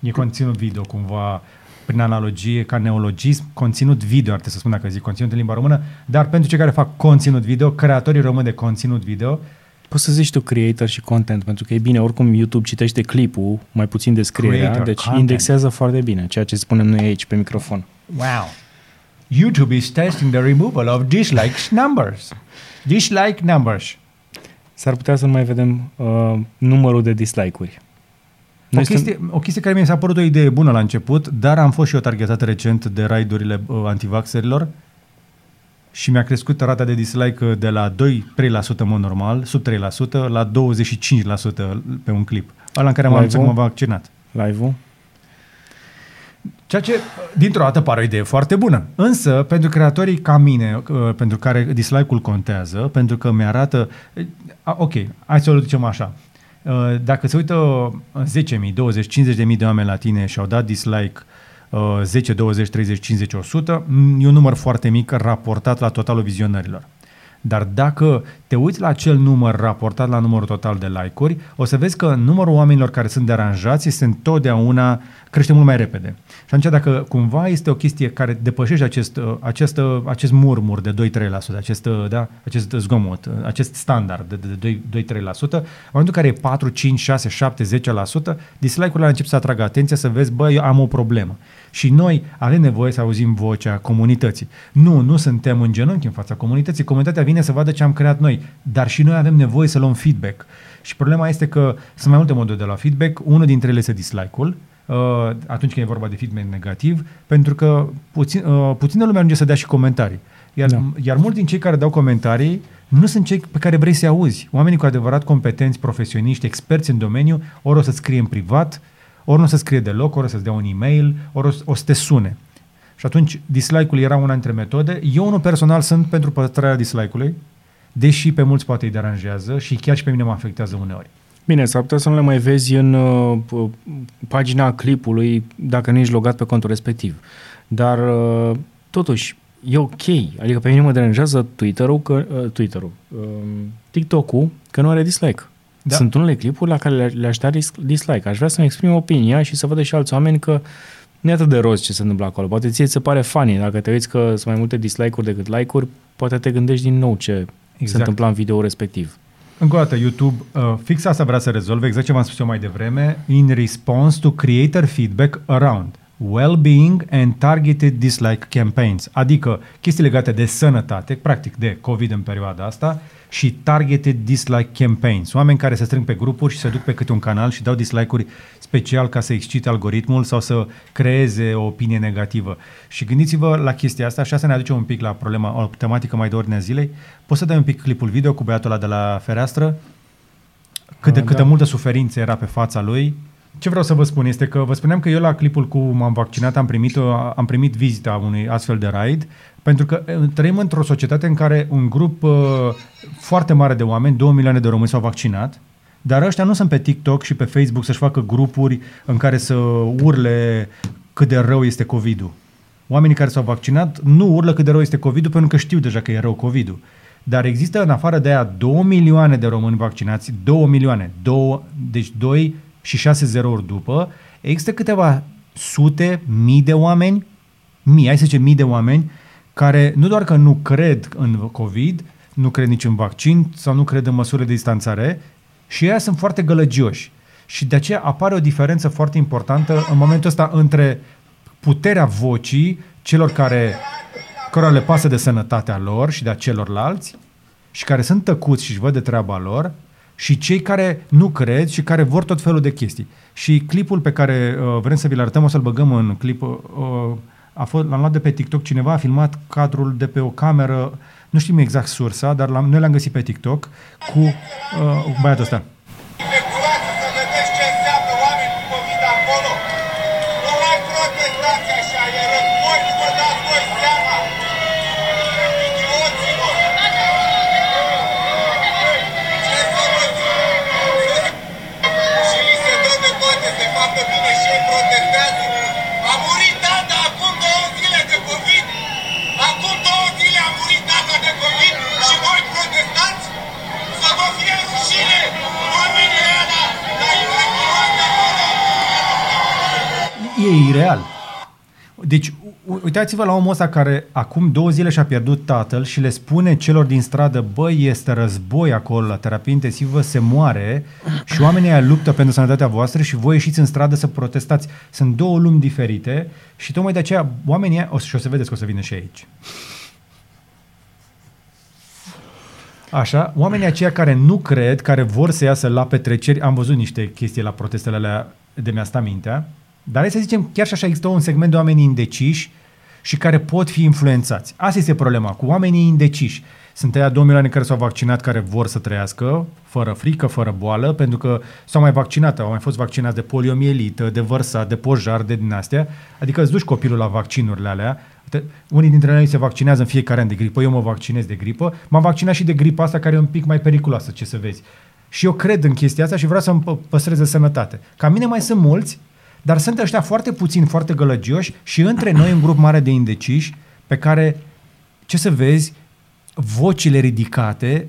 e conținut video, cumva prin analogie, ca neologism, conținut video, ar trebui să spun dacă zic conținut în limba română, dar pentru cei care fac conținut video, creatorii români de conținut video, Poți să zici tu creator și content, pentru că e bine, oricum YouTube citește clipul, mai puțin descrierea, Creator, deci content. indexează foarte bine, ceea ce spunem noi aici pe microfon. Wow. YouTube is testing the removal of dislikes numbers. Dislike numbers. S-ar putea să nu mai vedem uh, numărul de dislike-uri. O Noi chestie, o chestie care mi s-a părut o idee bună la început, dar am fost și eu targetat recent de raidurile uh, antivaxerilor și mi-a crescut rata de dislike uh, de la 2-3% în mod normal, sub 3%, la 25% pe un clip. Ăla în care m-am Live-ul? anunțat că m-am vaccinat. Live-ul? Ceea ce, uh, dintr-o dată, pare o idee foarte bună. Însă, pentru creatorii ca mine, uh, pentru care dislike-ul contează, pentru că mi-arată... uh, a, Ok, hai să o ducem așa. Uh, Dacă se uită uh, 10.000, 20, 50.000 de oameni la tine și au dat dislike uh, 10, 20, 30, 50, 100, m, e un număr foarte mic raportat la totalul vizionărilor. Dar dacă te uiți la acel număr raportat la numărul total de like-uri, o să vezi că numărul oamenilor care sunt deranjați este întotdeauna crește mult mai repede. Și atunci dacă cumva este o chestie care depășește acest, uh, acest, uh, acest murmur de 2-3%, acest, uh, da, acest zgomot, uh, acest standard de, de, de 2-3%, în momentul în care e 4, 5, 6, 7, 10%, dislike-urile încep să atragă atenția să vezi, bă, eu am o problemă. Și noi avem nevoie să auzim vocea comunității. Nu, nu suntem în genunchi în fața comunității. Comunitatea vine să vadă ce am creat noi, dar și noi avem nevoie să luăm feedback. Și problema este că sunt mai multe moduri de la feedback. Unul dintre ele este dislike-ul, uh, atunci când e vorba de feedback negativ, pentru că puțin, uh, puțină lume ajunge să dea și comentarii. Iar, Da. iar mulți din cei care dau comentarii nu sunt cei pe care vrei să-i auzi. Oamenii cu adevărat competenți, profesioniști, experți în domeniu, ori o să scrie în privat, ori nu o să scrie deloc, ori o să-ți dea un e-mail, ori o, să- o să te sune. Și atunci dislike-ul era una dintre metode. Eu, unul personal, sunt pentru păstrarea dislike-ului, deși pe mulți poate îi deranjează și chiar și pe mine mă afectează uneori. Bine, s-ar putea să nu le mai vezi în uh, p- pagina clipului dacă nu ești logat pe contul respectiv. Dar uh, totuși e ok. Adică pe mine mă deranjează Twitter-ul, că, uh, Twitter-ul uh, TikTok-ul, că nu are dislike. Da. Da. Sunt unele clipuri la care le- le-aș da dis- dislike. Aș vrea să-mi exprim opinia și să vadă și alți oameni că nu e atât de roz ce se întâmplă acolo. Poate ție ți se pare funny. Dacă te uiți că sunt mai multe dislike-uri decât like-uri, poate te gândești din nou ce exact. se Exact. întâmpla în video respectiv. Încă o dată, YouTube, uh, fix asta vrea să rezolve, exact ce v-am spus eu mai devreme, in response to creator feedback around well-being and targeted dislike campaigns, adică chestii legate de sănătate, practic de COVID în perioada asta, și targeted dislike campaigns, oameni care se strâng pe grupuri și se duc pe câte un canal și dau dislike-uri special ca să excite algoritmul sau să creeze o opinie negativă. Și gândiți-vă la chestia asta și asta ne aduce un pic la problema, o tematică mai de ordinea zilei. Poți să dai un pic clipul video cu băiatul ăla de la fereastră? Cât de, Ah, câtă da. multă suferință era pe fața lui, Ce vreau să vă spun este că vă spuneam că eu la clipul cu m-am vaccinat am primit, am primit vizita unui astfel de raid pentru că uh, trăim într-o societate în care un grup uh, foarte mare de oameni, 2 milioane de români s-au vaccinat, dar ăștia nu sunt pe TikTok și pe Facebook să-și facă grupuri în care să urle cât de rău este COVID-ul. Oamenii care s-au vaccinat nu urlă cât de rău este COVID-ul pentru că știu deja că e rău COVID-ul. Dar există în afară de aia 2 milioane de români vaccinați, 2 milioane, 2, deci 2 și 6 zerouri după, există câteva sute, mii de oameni, mii, hai să zicem mii de oameni, care nu doar că nu cred în COVID, nu cred nici în vaccin sau nu cred în măsurile de distanțare și ei sunt foarte gălăgioși. Și de aceea apare o diferență foarte importantă în momentul ăsta între puterea vocii celor care cărora le pasă de sănătatea lor și de a celorlalți și care sunt tăcuți și își văd de treaba lor și cei care nu cred și care vor tot felul de chestii. Și clipul pe care uh, vrem să vi-l arătăm, o să-l băgăm în clip, uh, a fost, l-am luat de pe TikTok, cineva a filmat cadrul de pe o cameră, nu știm exact sursa, dar l-am, noi l-am găsit pe TikTok cu uh, băiatul ăsta. E ireal. Deci, uitați-vă la omul ăsta care acum două zile și-a pierdut tatăl și le spune celor din stradă, băi, este război acolo la terapie intensivă, se moare și oamenii aia luptă pentru sănătatea voastră și voi ieșiți în stradă să protestați. Sunt două lumi diferite și tocmai de aceea oamenii aia, o, și o să vedeți că o să vină și aici. Așa, oamenii aceia care nu cred, care vor să iasă la petreceri, am văzut niște chestii la protestele alea de mi-a stat mintea, dar hai să zicem, chiar și așa există un segment de oameni indeciși și care pot fi influențați. Asta este problema, cu oamenii indeciși. Sunt aia 2 milioane care s-au vaccinat, care vor să trăiască, fără frică, fără boală, pentru că s-au mai vaccinat, au mai fost vaccinați de poliomielită, de vărsat, de pojar, de din astea. Adică îți duci copilul la vaccinurile alea. Unii dintre noi se vaccinează în fiecare an de gripă, eu mă vaccinez de gripă. M-am vaccinat și de gripa asta, care e un pic mai periculoasă, ce să vezi. Și eu cred în chestia asta și vreau să-mi păstreze sănătate. Ca mine mai sunt mulți dar sunt ăștia foarte puțini, foarte gălăgioși și între noi un grup mare de indeciși pe care, ce să vezi, vocile ridicate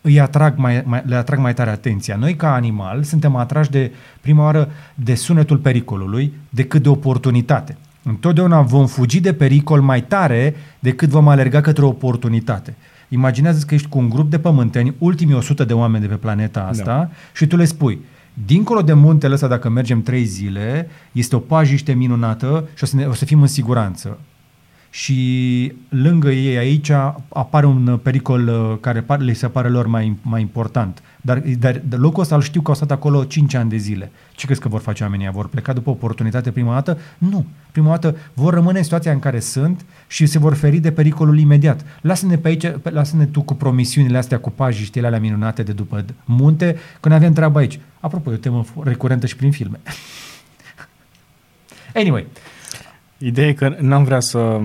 îi atrag mai, mai, le atrag mai tare atenția. Noi, ca animal, suntem atrași de prima oară de sunetul pericolului decât de oportunitate. Întotdeauna vom fugi de pericol mai tare decât vom alerga către o oportunitate. Imaginează că ești cu un grup de pământeni, ultimii 100 de oameni de pe planeta asta, da. și tu le spui, Dincolo de muntele ăsta, dacă mergem trei zile, este o pajiște minunată și o să, ne, o să fim în siguranță. Și lângă ei aici apare un pericol uh, care le se pare lor mai, mai important. Dar, dar de locul ăsta îl știu că au stat acolo 5 ani de zile. Ce crezi că vor face oamenii? Vor pleca după oportunitate prima dată? Nu. Prima dată vor rămâne în situația în care sunt și se vor feri de pericolul imediat. Lasă-ne pe aici, lasă-ne tu cu promisiunile astea, cu pajiștile alea minunate de după munte, când avem treaba aici. Apropo, e o temă recurentă și prin filme. <laughs> anyway. Ideea e că n-am vrea să...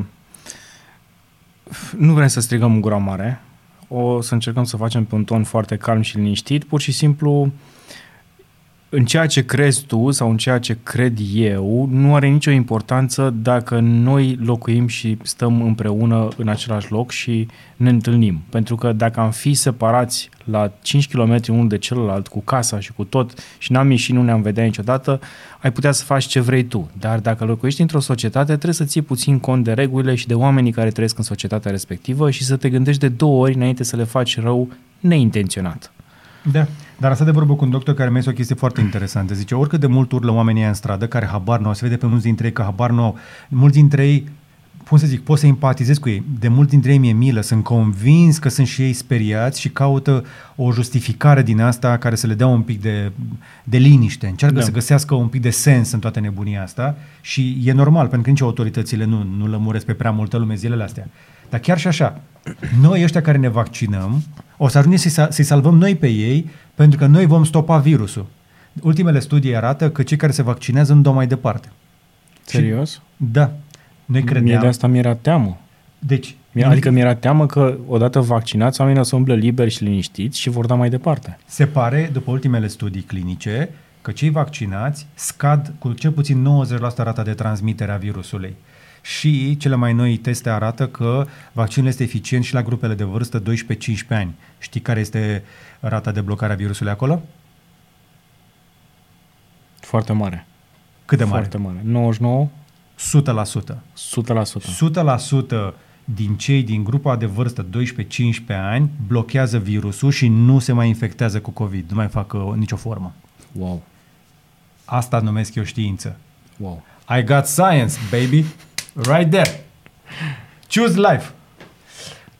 Nu vrem să strigăm în gura mare, o să încercăm să facem pe un ton foarte calm și liniștit, pur și simplu în ceea ce crezi tu sau în ceea ce cred eu, nu are nicio importanță dacă noi locuim și stăm împreună în același loc și ne întâlnim. Pentru că dacă am fi separați la 5 km unul de celălalt, cu casa și cu tot, și n-am ieșit, nu ne-am vedea niciodată, ai putea să faci ce vrei tu. Dar dacă locuiești într-o societate, trebuie să ții puțin cont de regulile și de oamenii care trăiesc în societatea respectivă și să te gândești de două ori înainte să le faci rău neintenționat. Da, dar asta de vorbă cu un doctor care mi-a zis o chestie foarte interesantă. Zice, oricât de mult urlă oamenii în stradă, care habar nu au, se vede pe mulți dintre ei că habar nu au, mulți dintre ei cum să zic, pot să empatizez cu ei. De mult dintre ei mi-e milă, sunt convins că sunt și ei speriați și caută o justificare din asta care să le dea un pic de, de liniște. Încearcă da. să găsească un pic de sens în toată nebunia asta și e normal, pentru că nici autoritățile nu, nu lămuresc pe prea multă lume zilele astea. Dar chiar și așa, noi ăștia care ne vaccinăm, o să ajungem să-i, să salvăm noi pe ei, pentru că noi vom stopa virusul. Ultimele studii arată că cei care se vaccinează nu dau mai departe. Serios? Da. Noi Mie credeam... de asta mi-era teamă. Deci, Mie- Adică mi-era teamă că odată vaccinați, oamenii o să umble liberi și liniștiți și vor da mai departe. Se pare, după ultimele studii clinice, că cei vaccinați scad cu cel puțin 90% rata de transmitere a virusului. Și cele mai noi teste arată că vaccinul este eficient și la grupele de vârstă 12-15 ani. Știi care este rata de blocare a virusului acolo? Foarte mare. Cât de mare? Foarte mare. 99, 100%. 100%. 100% din cei din grupa de vârstă 12-15 ani blochează virusul și nu se mai infectează cu COVID, nu mai fac uh, nicio formă. Wow. Asta numesc eu știință. Wow. I got science, baby. Right there. Choose life.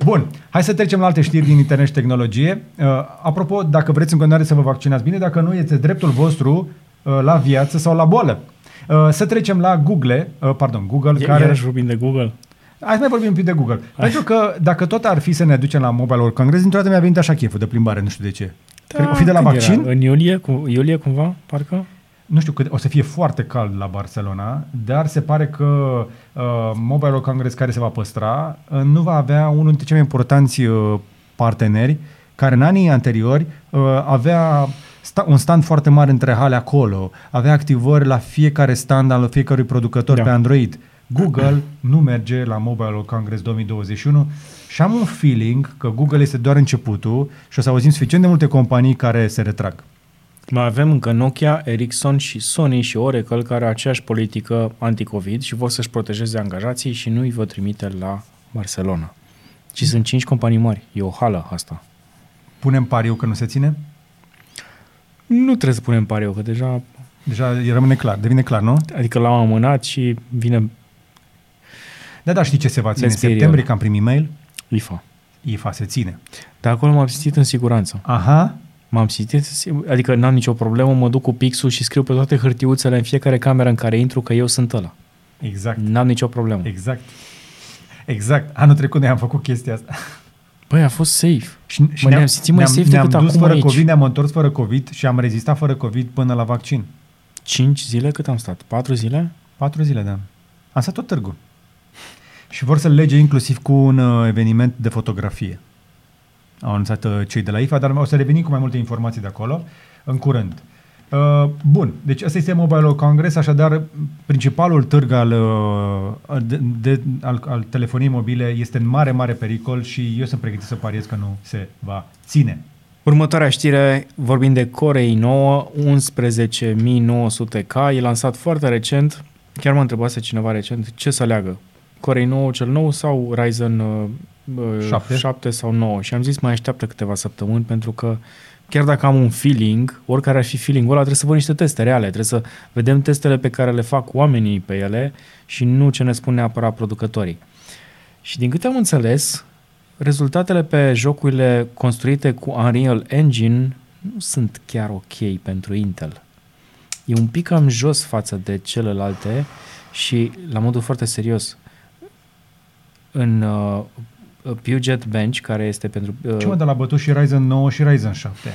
Bun, hai să trecem la alte știri din internet și tehnologie. Uh, apropo, dacă vreți în continuare să vă vaccinați bine, dacă nu, este dreptul vostru uh, la viață sau la boală. Uh, să trecem la Google, uh, pardon, Google, Care... care... Iarăși vorbim de Google? Hai să mai vorbim un pic de Google. Pentru că dacă tot ar fi să ne ducem la Mobile World Congress, dintr-o dată mi-a venit așa cheful de plimbare, nu știu de ce. Da, o fi de la când vaccin? Era? În iulie, cu, iulie cumva, parcă? Nu știu cât, o să fie foarte cald la Barcelona, dar se pare că uh, Mobile World Congress care se va păstra uh, nu va avea unul dintre cei mai importanți uh, parteneri care în anii anteriori uh, avea sta- un stand foarte mare între hale acolo, avea activări la fiecare stand al fiecărui producător Da. pe Android. Google nu merge la Mobile World Congress 2021 și am un feeling că Google este doar începutul și o să auzim suficient de multe companii care se retrag. Mai avem încă Nokia, Ericsson și Sony și Oracle care au aceeași politică anti-Covid și vor să-și protejeze angajații și nu îi vor trimite la Barcelona. Și sunt cinci companii mari. E o hală asta. Punem pariu că nu se ține? Nu trebuie să punem pariu, că deja... Deja e- rămâne clar, devine clar, nu? Adică l-am amânat și vine Da, da, știi ce se va ține? În Let's be real. septembrie, că am primit mail, IFA. IFA se ține. Dar acolo m-am simțit în siguranță. Aha, M-am simțit, adică n-am nicio problemă, mă duc cu pixul și scriu pe toate hârtiuțele în fiecare cameră în care intru că eu sunt ăla. exact, N-am nicio problemă. exact. Exact. Anul trecut noi am făcut chestia asta. Băi, a fost safe. Și, Mă, ne-am simțit mai safe ne-am decât dus acum fără aici. COVID, ne-am întors fără COVID și am rezistat fără COVID până la vaccin. 5 zile cât am stat? 4 zile? Patru zile, da. Am stat tot târgul. Și vor să lege inclusiv cu un uh, eveniment de fotografie. Au anunțat uh, cei de la IFA, dar o să revenim cu mai multe informații de acolo în curând. Uh, bun, deci ăsta este Mobile World Congress, așadar principalul târg al, uh, de, de, al, al telefoniei mobile este în mare, mare pericol și eu sunt pregătit să pariez că nu se va ține. Următoarea știre, vorbim de Core i9 11900K, e lansat foarte recent. Chiar mă întrebase cineva recent ce să aleagă, Core i9 cel nou sau Ryzen uh, uh, Șapte. 7 sau 9? Și am zis mai așteaptă câteva săptămâni pentru că chiar dacă am un feeling, oricare ar fi feeling-ul ăla, trebuie să văd niște teste reale, trebuie să vedem testele pe care le fac oamenii pe ele și nu ce ne spun neapărat producătorii. Și din câte am înțeles, rezultatele pe jocurile construite cu Unreal Engine nu sunt chiar ok pentru Intel. E un pic cam jos față de celelalte și, la modul foarte serios, în uh, Puget Bench, care este pentru... Uh, Ce mă, de la bătut și Ryzen 9 și Ryzen 7.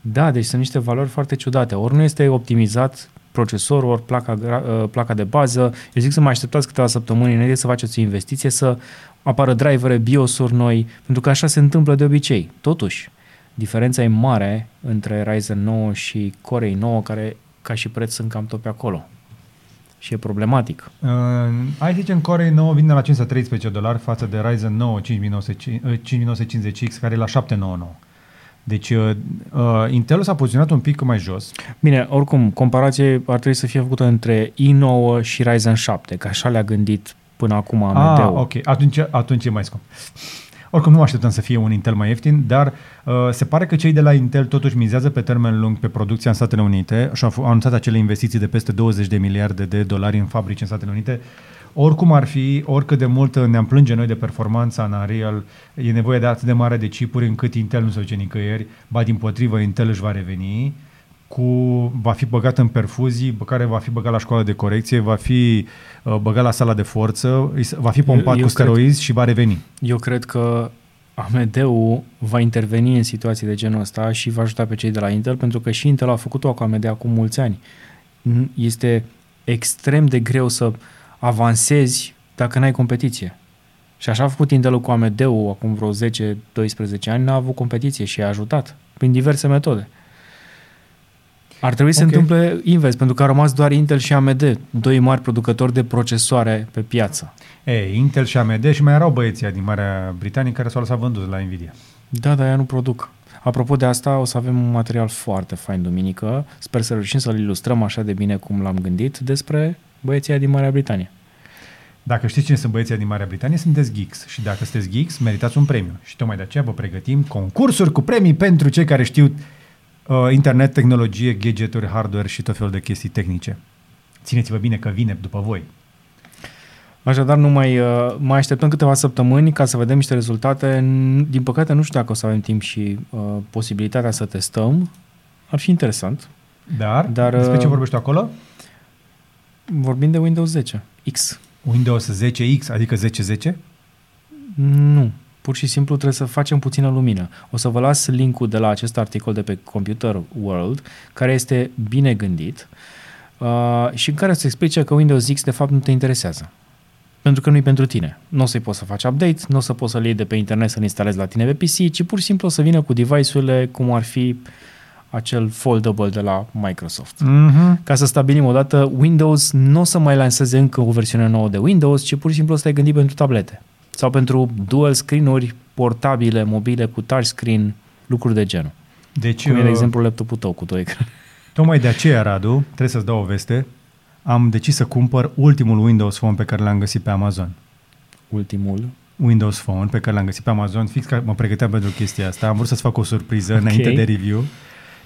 da, deci sunt niște valori foarte ciudate. Ori nu este optimizat procesorul, ori placa, gra- uh, placa de bază. Eu zic să mai așteptați câteva săptămâni înainte să faceți o investiție, să apară drivere, BIOS-uri noi, pentru că așa se întâmplă de obicei. Totuși, diferența e mare între Ryzen 9 și Core i 9, care ca și preț sunt cam tot pe acolo. Și e problematic. Uh, hai să zicem Core 9 vine la 513 dolari față de Ryzen 9 5950X care e la 799. Deci uh, uh, Intel s-a poziționat un pic mai jos. Bine, oricum, comparație ar trebui să fie făcută între i9 și Ryzen 7, că așa le-a gândit până acum Ah, AMD-ul. ok. Atunci, atunci e mai scump. Oricum nu mă așteptăm să fie un Intel mai ieftin, dar uh, se pare că cei de la Intel totuși mizează pe termen lung pe producția în Statele Unite și au f- au anunțat acele investiții de peste 20 de miliarde de dolari în fabrici în Statele Unite. Oricum ar fi, oricât de mult ne-am plânge noi de performanța în Unreal, e nevoie de atât de mare de chipuri încât Intel nu se duce nicăieri, ba din potrivă Intel își va reveni cu, va fi băgat în perfuzii, pe care va fi băgat la școală de corecție, va fi uh, băgat la sala de forță, îi s- va fi pompat Eu- eu cu cred- steroizi și va reveni. Eu cred că AMD-ul va interveni în situații de genul ăsta și va ajuta pe cei de la Intel, pentru că și Intel a făcut-o cu AMD acum mulți ani. N- Este extrem de greu să avansezi dacă n-ai competiție. Și așa a făcut Intel cu AMD-ul acum vreo 10-12 ani, n-a avut competiție și a ajutat prin diverse metode. Ar trebui să Ok. se întâmple invers, pentru că au rămas doar Intel și AMD, doi mari producători de procesoare pe piață. E, Intel și AMD și mai erau băieții din Marea Britanie care s-au lăsat vânduți la Nvidia. Da, dar ea nu produc. Apropo de asta, o să avem un material foarte fain duminică. Sper să reușim să-l ilustrăm așa de bine cum l-am gândit despre băieții ăia din Marea Britanie. Dacă știți cine sunt băieții din Marea Britanie, sunteți geeks. Și dacă sunteți geeks, meritați un premiu. Și tocmai de aceea vă pregătim concursuri cu premii pentru cei care știu uh, internet, tehnologie, gadgeturi, hardware și tot felul de chestii tehnice. Țineți-vă bine că vine după voi. Așadar, nu mai, uh, mai așteptăm câteva săptămâni ca să vedem niște rezultate. N- Din păcate, nu știu dacă o să avem timp și uh, posibilitatea să testăm. Ar fi interesant. Dar, Dar, Dar despre ce uh, vorbești tu acolo? Vorbim de Windows 10 X. Windows 10X, adică 1010? Nu. Pur și simplu trebuie să facem puțină lumină. O să vă las linkul de la acest articol de pe Computer World, care este bine gândit uh, și în care se explice că Windows X de fapt nu te interesează. Pentru că nu e pentru tine. Nu o să-i poți să faci update, nu o să poți să-l iei de pe internet să-l instalezi la tine pe PC, ci pur și simplu o să vină cu device-urile cum ar fi acel foldable de la Microsoft. Mm-hmm. Ca să stabilim odată, Windows nu o să mai lanseze încă o versiune nouă de Windows, ci pur și simplu o să te gândi pentru tablete. Sau pentru dual screen-uri portabile, mobile, cu touchscreen, lucruri de genul. Deci, Cum e, de uh, exemplu, laptopul tău cu doi ecrane. Tocmai de aceea, Radu, trebuie să-ți dau o veste, am decis să cumpăr ultimul Windows Phone pe care l-am găsit pe Amazon. Ultimul. Windows Phone pe care l-am găsit pe Amazon, fix că mă pregăteam pentru chestia asta, am vrut să-ți fac o surpriză Ok. înainte de review.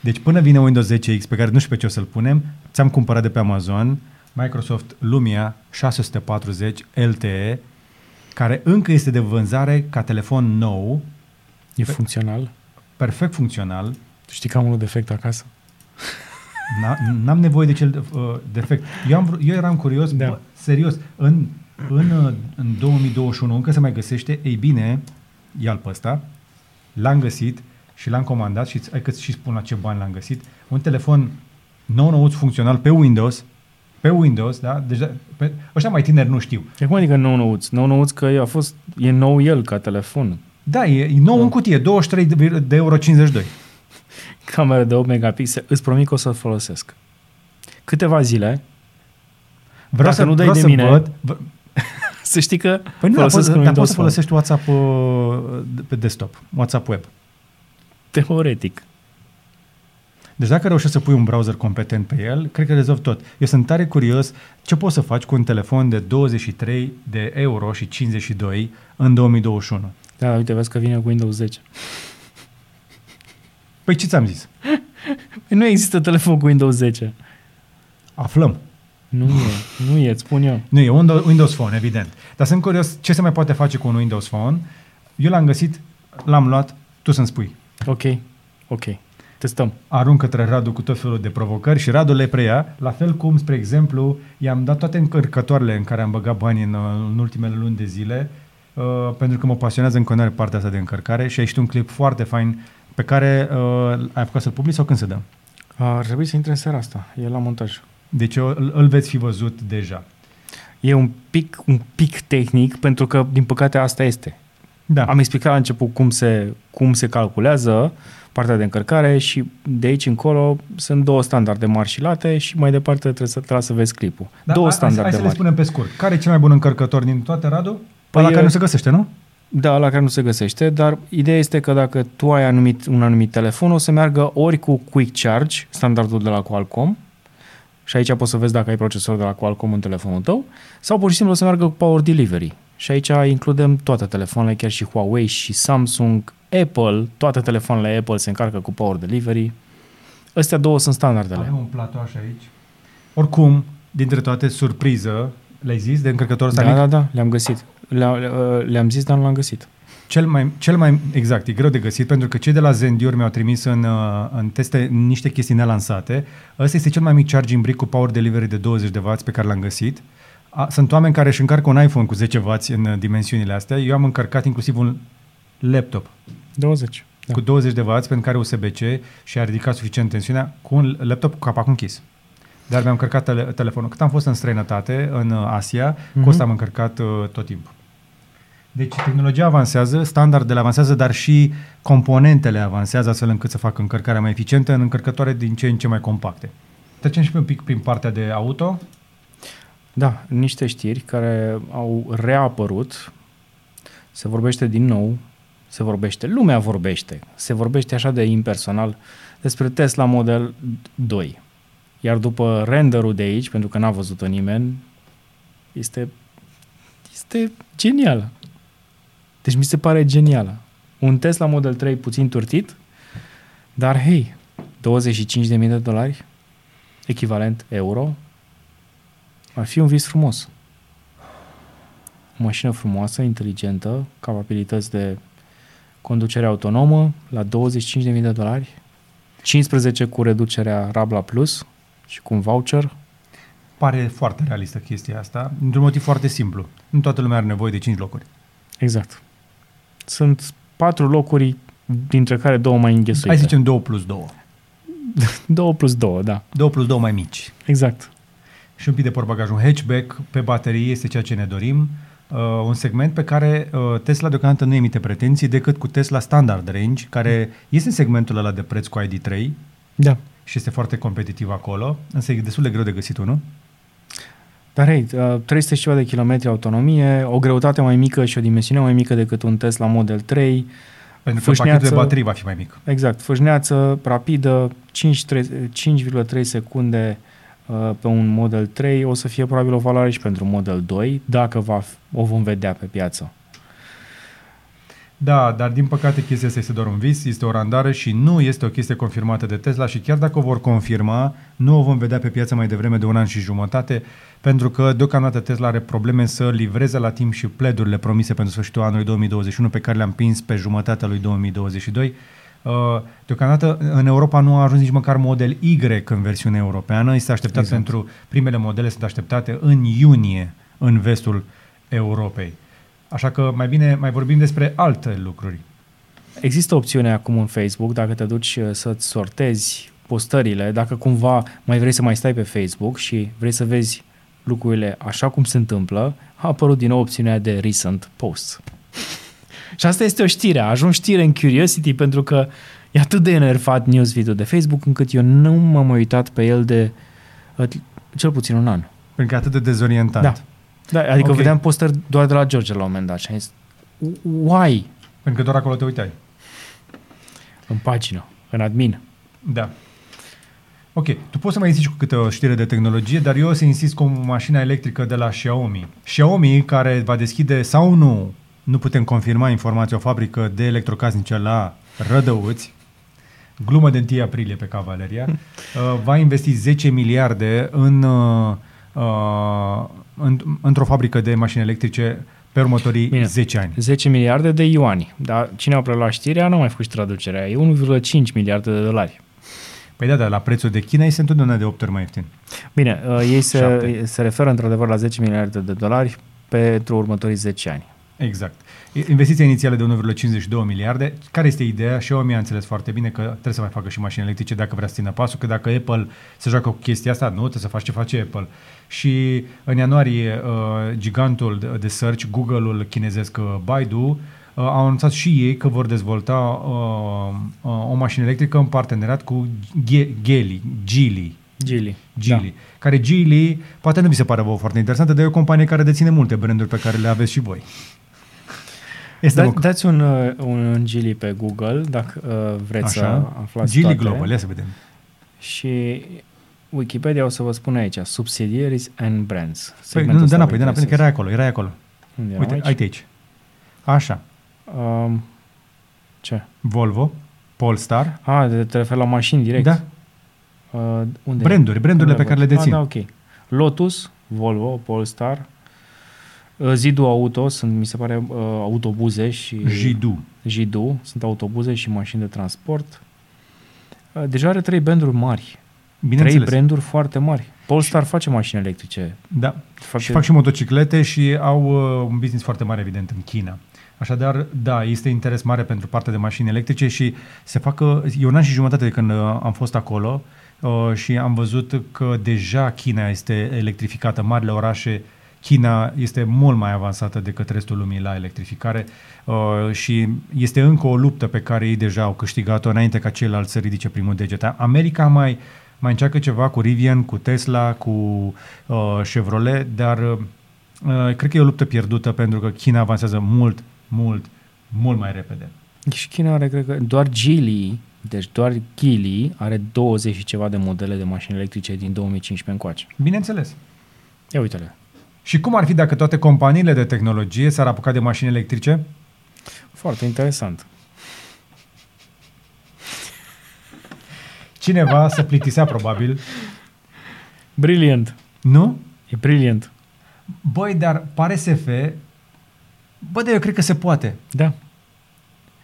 Deci până vine Windows 10X, pe care nu știu pe ce o să-l punem, ți-am cumpărat de pe Amazon Microsoft Lumia 640 LTE, care încă este de vânzare ca telefon nou, E funcțional. perfect funcțional, Știi că am unul defect acasă? <laughs> N- N-am nevoie de cel uh, defect. Eu, am, vr- eu eram curios, Da. da. bă, serios, în, în, uh, în 2021 încă se mai găsește, ei bine, ia-l pe ăsta, l-am găsit și l-am comandat și hai că și spun la ce bani l-am găsit, un telefon nou nouț funcțional pe Windows, pe Windows, da? Deja, pe, ăștia mai tineri nu știu. E cum adică nou nouț? Nou nouț că a fost, e nou el ca telefon. Da, e, e nou Da. în cutie, 23 de, de euro 52. <laughs> Cameră de 8 megapixel. Îți promit că o să-l folosesc. Câteva zile, Vreau Dacă să, nu dai vreau de să mine, văd, v- <laughs> să știi că Păi nu, dar folosesc poți, un dar Windows poți să Phone. folosești WhatsApp uh, pe desktop, WhatsApp web. Teoretic. Deci dacă reușești să pui un browser competent pe el, cred că rezolvi tot. Eu sunt tare curios ce poți să faci cu un telefon de 23 de euro și 52 în 2021. Da, uite, vezi că vine cu Windows 10. Păi ce ți-am zis? Păi nu există telefon cu Windows 10. Aflăm. Nu e, nu e, îți spun eu. Nu, e un Windows- Windows Phone, evident. Dar sunt curios ce se mai poate face cu un Windows Phone. Eu l-am găsit, l-am luat, tu să-mi spui. Ok, ok. Testăm. arunc către Radu cu tot felul de provocări și Radu le preia, la fel cum, spre exemplu, i-am dat toate încărcătoarele în care am băgat bani în, în ultimele luni de zile, uh, pentru că mă pasionează în continuare partea asta de încărcare și ai ieșit un clip foarte fain pe care uh, ai apucat să-l publici sau când să dăm? Ar trebui să intre în seara asta. E la montaj. Deci îl, îl veți fi văzut deja. E un pic, un pic tehnic, pentru că, din păcate, asta este. Da. Am explicat la început cum se, cum se calculează partea de încărcare și de aici încolo sunt două standarde mari și late și mai departe trebuie să, trebuie să vezi clipul. da, două hai- standarde Hai să le mari. spunem pe scurt. Care e cel mai bun încărcător din toate, Radu? Păi Păi la e- care nu se găsește, nu? Da, la care nu se găsește, dar ideea este că dacă tu ai anumit, un anumit telefon, o să meargă ori cu Quick Charge, standardul de la Qualcomm, și aici poți să vezi dacă ai procesor de la Qualcomm în telefonul tău, sau pur și simplu o să meargă cu Power Delivery. Și aici includem toate telefoanele, chiar și Huawei și Samsung, Apple, toate telefoanele Apple se încarcă cu Power Delivery. Astea două sunt standardele. Avem un platou așa aici. Oricum, dintre toate, surpriză, le-ai zis de încărcător ăsta Da, mic? da, da, le-am găsit. Le-am, le-am zis, dar nu l-am găsit. Cel mai, cel mai exact, e greu de găsit pentru că cei de la Zendior mi-au trimis în, uh, în teste niște chestii nelansate. Ăsta este cel mai mic charging brick cu power delivery de 20 de W pe care l-am găsit. A, sunt oameni care își încarcă un iPhone cu 10W în uh, dimensiunile astea. Eu am încărcat inclusiv un laptop 20. da. cu 20 de W pentru care USB-C și a ridicat suficient tensiunea cu un laptop cu capac închis. Dar mi-am încărcat tele- telefonul. Cât am fost în străinătate, în uh, Asia, mm-hmm. cu Mhm. ăsta am încărcat uh, tot timpul. Deci tehnologia avansează, standardele avansează, dar și componentele avansează astfel încât să facă încărcarea mai eficientă în încărcătoare din ce în ce mai compacte. Trecem și un pic prin partea de auto. Da, niște știri care au reapărut. Se vorbește din nou, se vorbește, lumea vorbește, se vorbește așa de impersonal despre Tesla Model 2. Iar după renderul de aici, pentru că n-a văzut-o nimeni, este, este genială. Deci mi se pare genială. Un Tesla Model 3 puțin turtit, dar hei, 25.000 de dolari, echivalent euro, ar fi un vis frumos. O mașină frumoasă, inteligentă, capabilități de conducere autonomă la 25.000 de dolari, 15 cu reducerea Rabla Plus și cu un voucher. Pare foarte realistă chestia asta, într-un motiv foarte simplu. Nu toată lumea are nevoie de 5 locuri. Exact. Sunt patru locuri, dintre care două mai înghesuite. Hai să zicem 2 plus 2. 2 <laughs> plus 2, da. 2 plus 2 mai mici. Exact. și un pic de portbagaj. Un hatchback pe baterie este ceea ce ne dorim. Uh, un segment pe care uh, Tesla deocamdată nu emite pretenții decât cu Tesla Standard Range, care este în segmentul ăla de preț cu ID3 Da. și este foarte competitiv acolo, însă e destul de greu de găsit unul. Dar hei, uh, 300 și ceva de kilometri autonomie, o greutate mai mică și o dimensiune mai mică decât un Tesla Model 3. Pentru că Fâșneață- pachetul de baterii va fi mai mic. Exact, fâșneață rapidă, 5, 5,3 secunde uh, pe un Model 3, o să fie probabil o valoare și pentru Model 2, dacă va, f- o vom vedea pe piață. Da, dar din păcate chestia asta este doar un vis, este o randară și nu este o chestie confirmată de Tesla și chiar dacă o vor confirma, nu o vom vedea pe piață mai devreme de un an și jumătate, pentru că deocamdată Tesla are probleme să livreze la timp și pledurile promise pentru sfârșitul anului 2021 pe care le-am prins pe jumătatea lui 2022. Uh, Deocamdată în Europa nu a ajuns nici măcar model Y în versiune europeană. Este așteptat Exact. pentru primele modele sunt așteptate în iunie în vestul Europei. Așa că mai bine mai vorbim despre alte lucruri. Există opțiune acum în Facebook, dacă te duci uh, să-ți sortezi postările, dacă cumva mai vrei să mai stai pe Facebook și vrei să vezi lucrurile așa cum se întâmplă, a apărut din nou opțiunea de Recent Posts. Și asta este o știre, a ajuns știre în Curiosity pentru că e atât de enervat newsfeed-ul de Facebook încât eu nu m-am uitat pe el de uh, cel puțin un an. Pentru că e atât de dezorientant. Da. Da, adică Ok. okay. vedeam postări doar de la George la un moment dat și am zis, why? Pentru că doar acolo te uitai. În pagină, în admin. Da. Ok, tu poți să mai insisti cu câte o știre de tehnologie, dar eu o să insist cu o mașină electrică de la Xiaomi. Xiaomi care va deschide sau nu, nu putem confirma informația, o fabrică de electrocasnice la Rădăuți, glumă de 1 aprilie pe Cavaleria, uh, va investi 10 miliarde în, uh, uh, în, într-o fabrică de mașini electrice pe următorii Bine. 10 ani. 10 miliarde de ioani. Dar cine a preluat știrea nu mai făcut și traducerea. E 1,5 miliarde de dolari. Păi da, dar la prețul de China este întotdeauna de 8 ori mai ieftin. Bine, uh, ei se, Șapte. se referă într-adevăr la 10 miliarde de dolari pentru următorii 10 ani. Exact. Investiția inițială de 1,52 miliarde. Care este ideea? Xiaomi a înțeles foarte bine că trebuie să mai facă și mașini electrice dacă vrea să țină pasul, că dacă Apple se joacă cu chestia asta, nu, trebuie să faci ce face Apple. Și în ianuarie, uh, gigantul de- de search, Google-ul chinezesc uh, Baidu, uh, au anunțat și ei că vor dezvolta uh, uh, o mașină electrică în parteneriat cu Ge- Geely, Geely, Gili. Geely, da. care Geely poate nu vi se pare vouă foarte interesantă, dar e o companie care deține multe branduri pe care le aveți și voi. Este Da, o- dați un, uh, un, un Gili pe Google dacă uh, vreți să Așa. aflați Geely toate. Global, ia să vedem. Și Wikipedia o să vă spune aici, subsidiaries and brands. Păi, Segmentul nu, nu, ăsta dă vă înapoi, dă înapoi, că interesează. era acolo, era acolo. Unde eram Uite, aici? uite aici. Așa, Um, ce? Volvo, Polestar, A, de, te referi la mașini direct. da, Uh, unde Branduri, brandurile Unde pe care le văd? dețin. Ah, da, ok. Lotus, Volvo, Polestar, uh, Zidu Auto, sunt, mi se pare, uh, autobuze și... Jidu. Jidu, sunt autobuze și mașini de transport. Uh, deja are trei branduri mari. Trei Bineînțeles. branduri foarte mari. Polestar face mașini electrice. Da. Face... Și fac și motociclete și au uh, un business foarte mare, evident, în China. Așadar, da, este interes mare pentru partea de mașini electrice și se facă, e un an și jumătate de când uh, am fost acolo uh, și am văzut că deja China este electrificată, marile orașe China este mult mai avansată decât restul lumii la electrificare uh, și este încă o luptă pe care ei deja au câștigat-o înainte ca ceilalți să ridice primul deget. America mai, mai încearcă ceva cu Rivian, cu Tesla, cu uh, Chevrolet, dar uh, cred că e o luptă pierdută pentru că China avansează mult, mult, mult mai repede. Și China are, cred că, doar Geely, deci doar Geely are 20 și ceva de modele de mașini electrice din 2015 încoace. Bineînțeles. Ia uite-le. Și cum ar fi dacă toate companiile de tehnologie s-ar apuca de mașini electrice? Foarte interesant. Cineva se plictisea probabil. Brilliant. Nu? E brilliant. Băi, dar pare SF. Bă, dar eu cred că se poate. Da.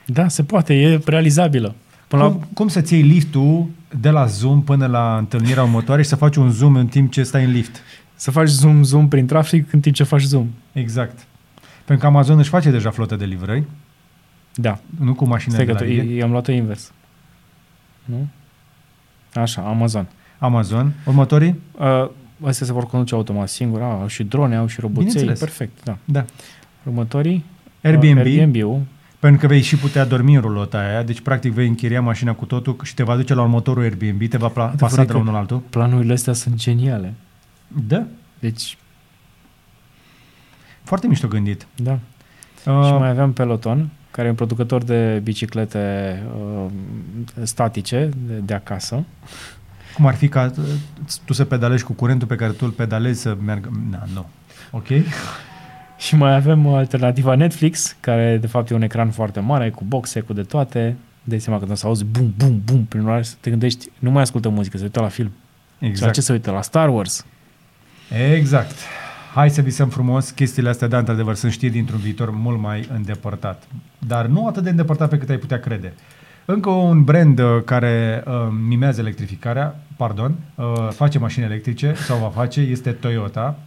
Da, se poate, e realizabilă. Până Cum, la... cum să-ți iei liftul de la Zoom până la întâlnirea următoare și să faci un Zoom în timp ce stai în lift? Să faci zoom, zoom prin trafic în timp ce faci zoom. Exact. Pentru că Amazon își face deja flotă de livrări, Da. nu cu mașinile Stai de că la tu, ei. i-am luat-o invers. Nu? Așa, Amazon. Amazon. Următorii? Uh, astea se vor conduce automat singur, au, au și drone, au și roboței, Bineînțeles. perfect, da. Da. Următorii? Airbnb. Uh, Airbnb-ul. Pentru că vei și putea dormi în rulota aia, deci practic vei închiria mașina cu totul și te va duce la următorul Airbnb, te va pla- pasa Adevărat de la că- unul la altul. Planurile astea sunt geniale. Da. Deci, Foarte mișto gândit. da. Uh, Și mai aveam Peloton, care e un producător de biciclete uh, statice de, de acasă. Cum ar fi ca uh, tu să pedalezi cu curentul pe care tu îl pedalezi să meargă... Na, nu. Ok? <laughs> Și mai avem uh, alternativa Netflix, care de fapt e un ecran foarte mare, cu boxe, cu de toate. Dai seama că când o să auzi bum, bum, bum prin oraș, să te gândești, nu mai ascultă muzică, se uită la film. Exact. Și la Exact. ce se uită? La Star Wars. Exact. Hai să visăm frumos. Chestiile astea, da, într-adevăr, sunt știri dintr-un viitor mult mai îndepărtat. Dar nu atât de îndepărtat pe cât ai putea crede. Încă un brand uh, care uh, mimează electrificarea, pardon, uh, face mașini electrice sau va face, este Toyota.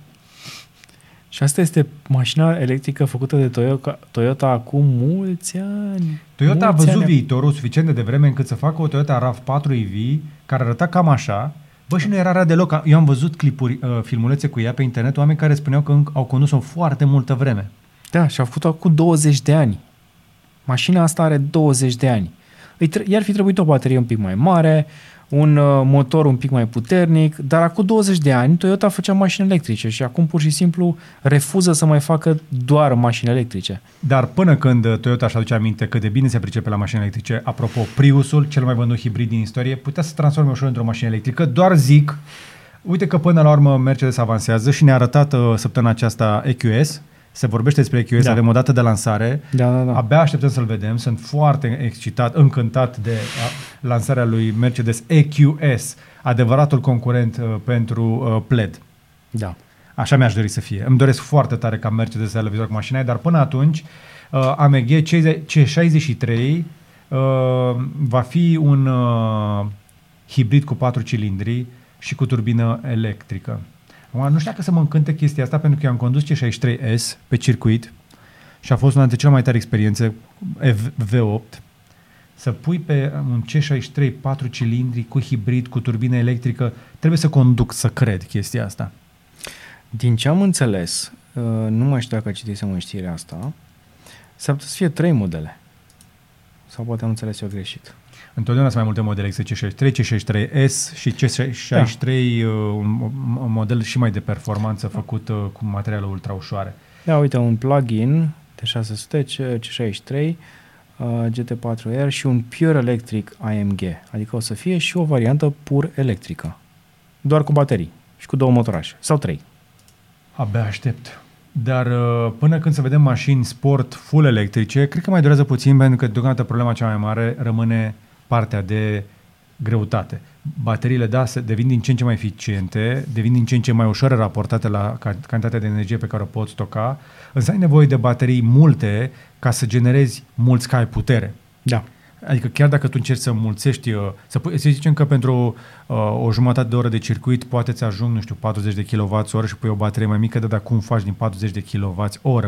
Și asta este mașina electrică făcută de Toyota, Toyota acum mulți ani. Toyota a mulți văzut ani. viitorul suficient de devreme încât să facă o Toyota RAV4 EV care arăta cam așa. Bă, și nu era rea deloc. Eu am văzut clipuri, uh, filmulețe cu ea pe internet, oameni care spuneau că încă au condus-o foarte multă vreme. Da, și a făcut-o acum 20 de ani. Mașina asta are 20 de ani. Îi tre- i-ar fi trebuit o baterie un pic mai mare, un uh, motor un pic mai puternic, dar acum 20 de ani Toyota făcea mașini electrice și acum pur și simplu refuză să mai facă doar mașini electrice. Dar până când uh, Toyota își aduce aminte cât de bine se pricepe la mașini electrice, apropo, Priusul, cel mai vândut hibrid din istorie, putea să se transforme ușor într-o mașină electrică. Doar zic, uite că până la urmă Mercedes avansează și ne-a arătat uh, săptămâna aceasta EQS, se vorbește despre EQS, Da. da. avem o dată de lansare, Da, da, da. Abia așteptăm să-l vedem. Sunt foarte excitat, încântat de a, lansarea lui Mercedes EQS, adevăratul concurent uh, pentru uh, PLED. da. Așa mi-aș dori să fie. Îmi doresc foarte tare ca Mercedes să aibă viitor cu mașina aia, dar până atunci uh, AMG C63 uh, va fi un uh, hibrid cu 4 cilindri și cu turbină electrică. Acum, nu știu dacă să mă încânte chestia asta, pentru că eu am condus C63S pe circuit și a fost una dintre cele mai tari experiențe V8 să pui pe un C63 4 cilindri cu hibrid, cu turbină electrică, trebuie să conduc să cred chestia asta. Din ce am înțeles, uh, nu mai știu dacă citisem în știrea asta, s-ar putea să fie trei modele. Sau poate am înțeles eu greșit. Întotdeauna sunt mai multe modele C63, C63S și C63, da. un, un model și mai de performanță făcut uh, cu materiale ultra ușoare. Da, uite, un plug-in de 600, C- C63, uh, GT4R și un Pure Electric AMG. Adică o să fie și o variantă pur electrică. Doar cu baterii și cu două motorașe. Sau trei. Abia aștept. Dar uh, până când să vedem mașini sport full electrice, cred că mai durează puțin pentru că deocamdată problema cea mai mare rămâne partea de greutate. Bateriile, da, se devin din ce în ce mai eficiente, devin din ce în ce mai ușoare raportate la ca- cantitatea de energie pe care o poți stoca, însă ai nevoie de baterii multe ca să generezi mulți cai putere. Da. Adică chiar dacă tu încerci să mulțești, uh, să, pu- să zicem că pentru uh, o jumătate de oră de circuit poate ți ajung, nu știu, 40 de kWh și pui o baterie mai mică, dar cum faci din 40 de kWh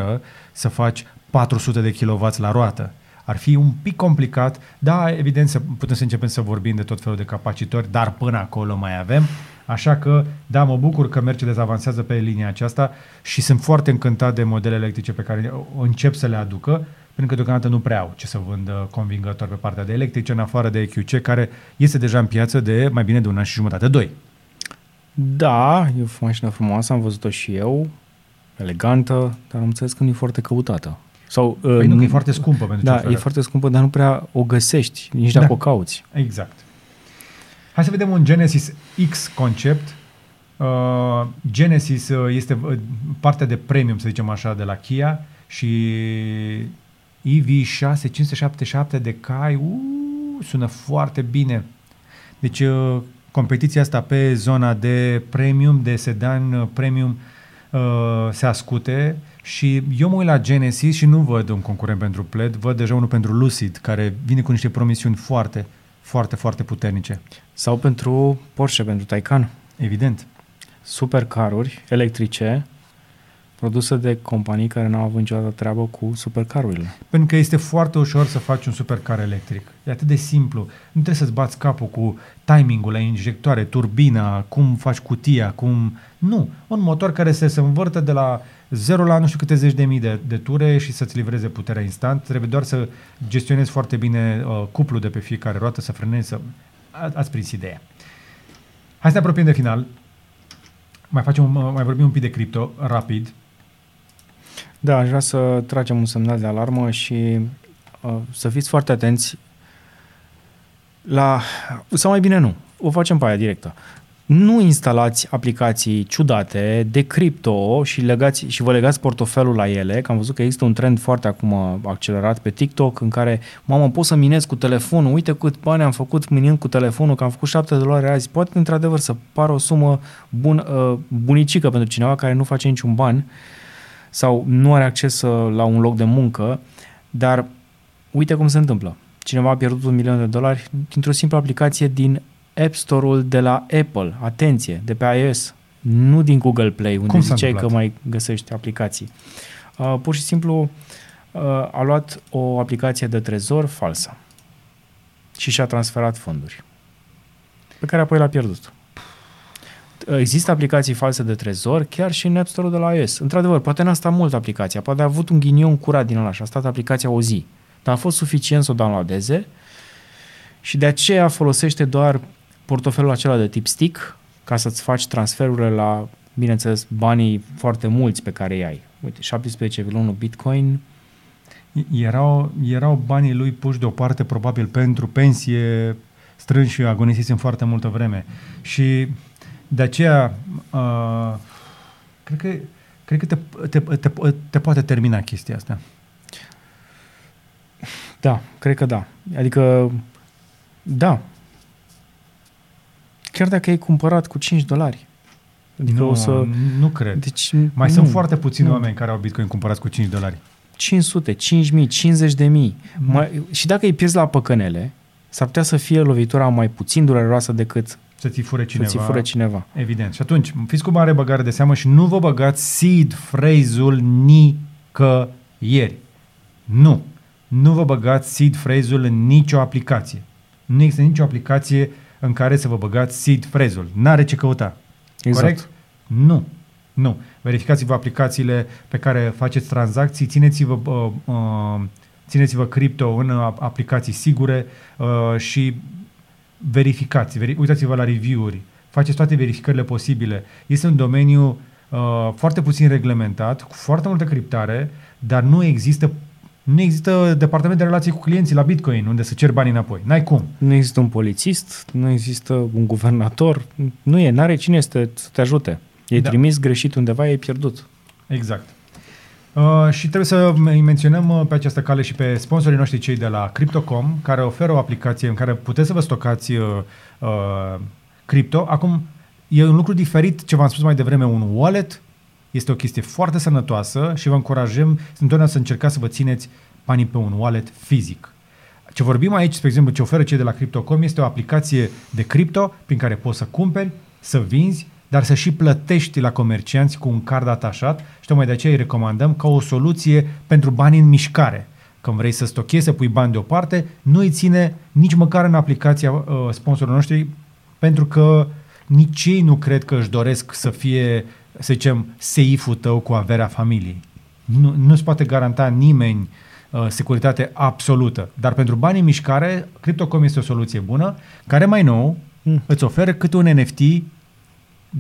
să faci 400 de kW la roată? Ar fi un pic complicat, da, evident să putem să începem să vorbim de tot felul de capacitori, dar până acolo mai avem. Așa că, da, mă bucur că Mercedes avansează pe linia aceasta și sunt foarte încântat de modele electrice pe care o încep să le aducă, pentru că deocamdată nu prea au ce să vândă convingător pe partea de electrice, în afară de EQC, care este deja în piață de mai bine de un an și jumătate, doi. Da, e o mașină frumoasă, am văzut-o și eu, elegantă, dar am înțeles că nu e foarte căutată. Sau, Păi nu, că e foarte scumpă pentru ce Da, oferă. e foarte scumpă, dar nu prea o găsești, nici Da. dacă o cauți. Exact. Hai să vedem un Genesis X concept. Uh, Genesis uh, este uh, partea de premium, să zicem așa, de la Kia și EV6 577 de cai, uh, sună foarte bine. Deci uh, competiția asta pe zona de premium, de sedan uh, premium uh, se ascute și eu mă uit la Genesis și nu văd un concurent pentru Pled, văd deja unul pentru Lucid, care vine cu niște promisiuni foarte, foarte, foarte puternice. Sau pentru Porsche, pentru Taycan. Evident. Supercaruri electrice produse de companii care n-au avut niciodată treabă cu supercarurile. Pentru că este foarte ușor să faci un supercar electric. E atât de simplu. Nu trebuie să-ți bați capul cu timingul la injectoare, turbina, cum faci cutia, cum... Nu. Un motor care se, se învârte de la 0 la nu știu câte zeci de mii de, de ture și să-ți livreze puterea instant. Trebuie doar să gestionezi foarte bine uh, cuplul de pe fiecare roată, să frenezi, să... A, ați prins ideea. Hai să ne apropiem de final. Mai, facem, un- mai vorbim un pic de cripto, rapid. Da, aș vrea să tragem un semnal de alarmă și uh, să fiți foarte atenți la... Sau mai bine nu, o facem pe aia directă. Nu instalați aplicații ciudate de cripto și, legați, și vă legați portofelul la ele, că am văzut că există un trend foarte acum accelerat pe TikTok în care, mamă, pot să minez cu telefonul, uite cât bani am făcut minând cu telefonul, că am făcut 7 dolari azi. Poate într-adevăr să pară o sumă bun, uh, bunicică pentru cineva care nu face niciun ban, sau nu are acces uh, la un loc de muncă, dar uite cum se întâmplă. Cineva a pierdut un milion de dolari dintr-o simplă aplicație din App Store-ul de la Apple, atenție, de pe iOS, nu din Google Play, unde Cum s-a ziceai că întâmplat? mai găsești aplicații. Uh, pur și simplu uh, a luat o aplicație de trezor falsă și și-a transferat fonduri, pe care apoi l-a pierdut. Există aplicații false de trezor chiar și în App Store-ul de la iOS. Într-adevăr, poate n-a stat mult aplicația, poate a avut un ghinion curat din ăla și a stat aplicația o zi. Dar a fost suficient să o downloadeze și de aceea folosește doar portofelul acela de tip stick ca să-ți faci transferurile la, bineînțeles, banii foarte mulți pe care îi ai. Uite, 17,1 Bitcoin, Erau, erau banii lui puși deoparte probabil pentru pensie strânși și agonisisem foarte multă vreme. Și de aceea uh, cred că, cred că te, te, te, te poate termina chestia asta. Da, cred că da. Adică, da. Chiar dacă ai cumpărat cu 5 dolari. Adică nu, o să... nu cred. Deci, Mai nu, sunt foarte puțini nu. oameni care au Bitcoin cumpărați cu 5 dolari. 500, 5000, 50 de mii. Mm. Mai, și dacă îi pierzi la păcănele, s-ar putea să fie lovitura mai puțin dureroasă decât Să ți fure cineva. să ți fură cineva. Evident. Și atunci, fiți cu mare băgare de seamă și nu vă băgați seed phrase-ul nicăieri. Nu. Nu vă băgați seed phrase-ul în nicio aplicație. Nu există nicio aplicație în care să vă băgați seed phrase-ul. N-are ce căuta. Exact. Corect? Nu. Nu. Verificați-vă aplicațiile pe care faceți tranzacții, țineți-vă, uh, uh, țineți-vă cripto în uh, aplicații sigure uh, și verificați, veri, uitați-vă la review-uri, faceți toate verificările posibile. Este un domeniu uh, foarte puțin reglementat, cu foarte multă criptare, dar nu există nu există departament de relații cu clienții la Bitcoin unde să cer banii înapoi. N-ai cum. Nu există un polițist, nu există un guvernator, nu e, n-are cine să te, să te ajute. E Da. trimis greșit undeva, e pierdut. Exact. Uh, și trebuie să îi menționăm uh, pe această cale și pe sponsorii noștri cei de la Crypto.com, care oferă o aplicație în care puteți să vă stocați uh, uh, cripto. Acum, e un lucru diferit ce v-am spus mai devreme, un wallet este o chestie foarte sănătoasă și vă încurajăm întotdeauna să încercați să vă țineți banii pe un wallet fizic. Ce vorbim aici, spre exemplu, ce oferă cei de la Crypto.com este o aplicație de cripto prin care poți să cumperi, să vinzi, dar să și plătești la comercianți cu un card atașat și tocmai de aceea îi recomandăm ca o soluție pentru bani în mișcare. Când vrei să stochezi, să pui bani deoparte, nu îi ține nici măcar în aplicația uh, sponsorilor noștri, pentru că nici ei nu cred că își doresc să fie, să zicem, seiful tău cu averea familiei. Nu, nu-ți poate garanta nimeni uh, securitate absolută. Dar pentru banii în mișcare, Crypto.com este o soluție bună, care mai nou Mm. îți oferă câte un NFT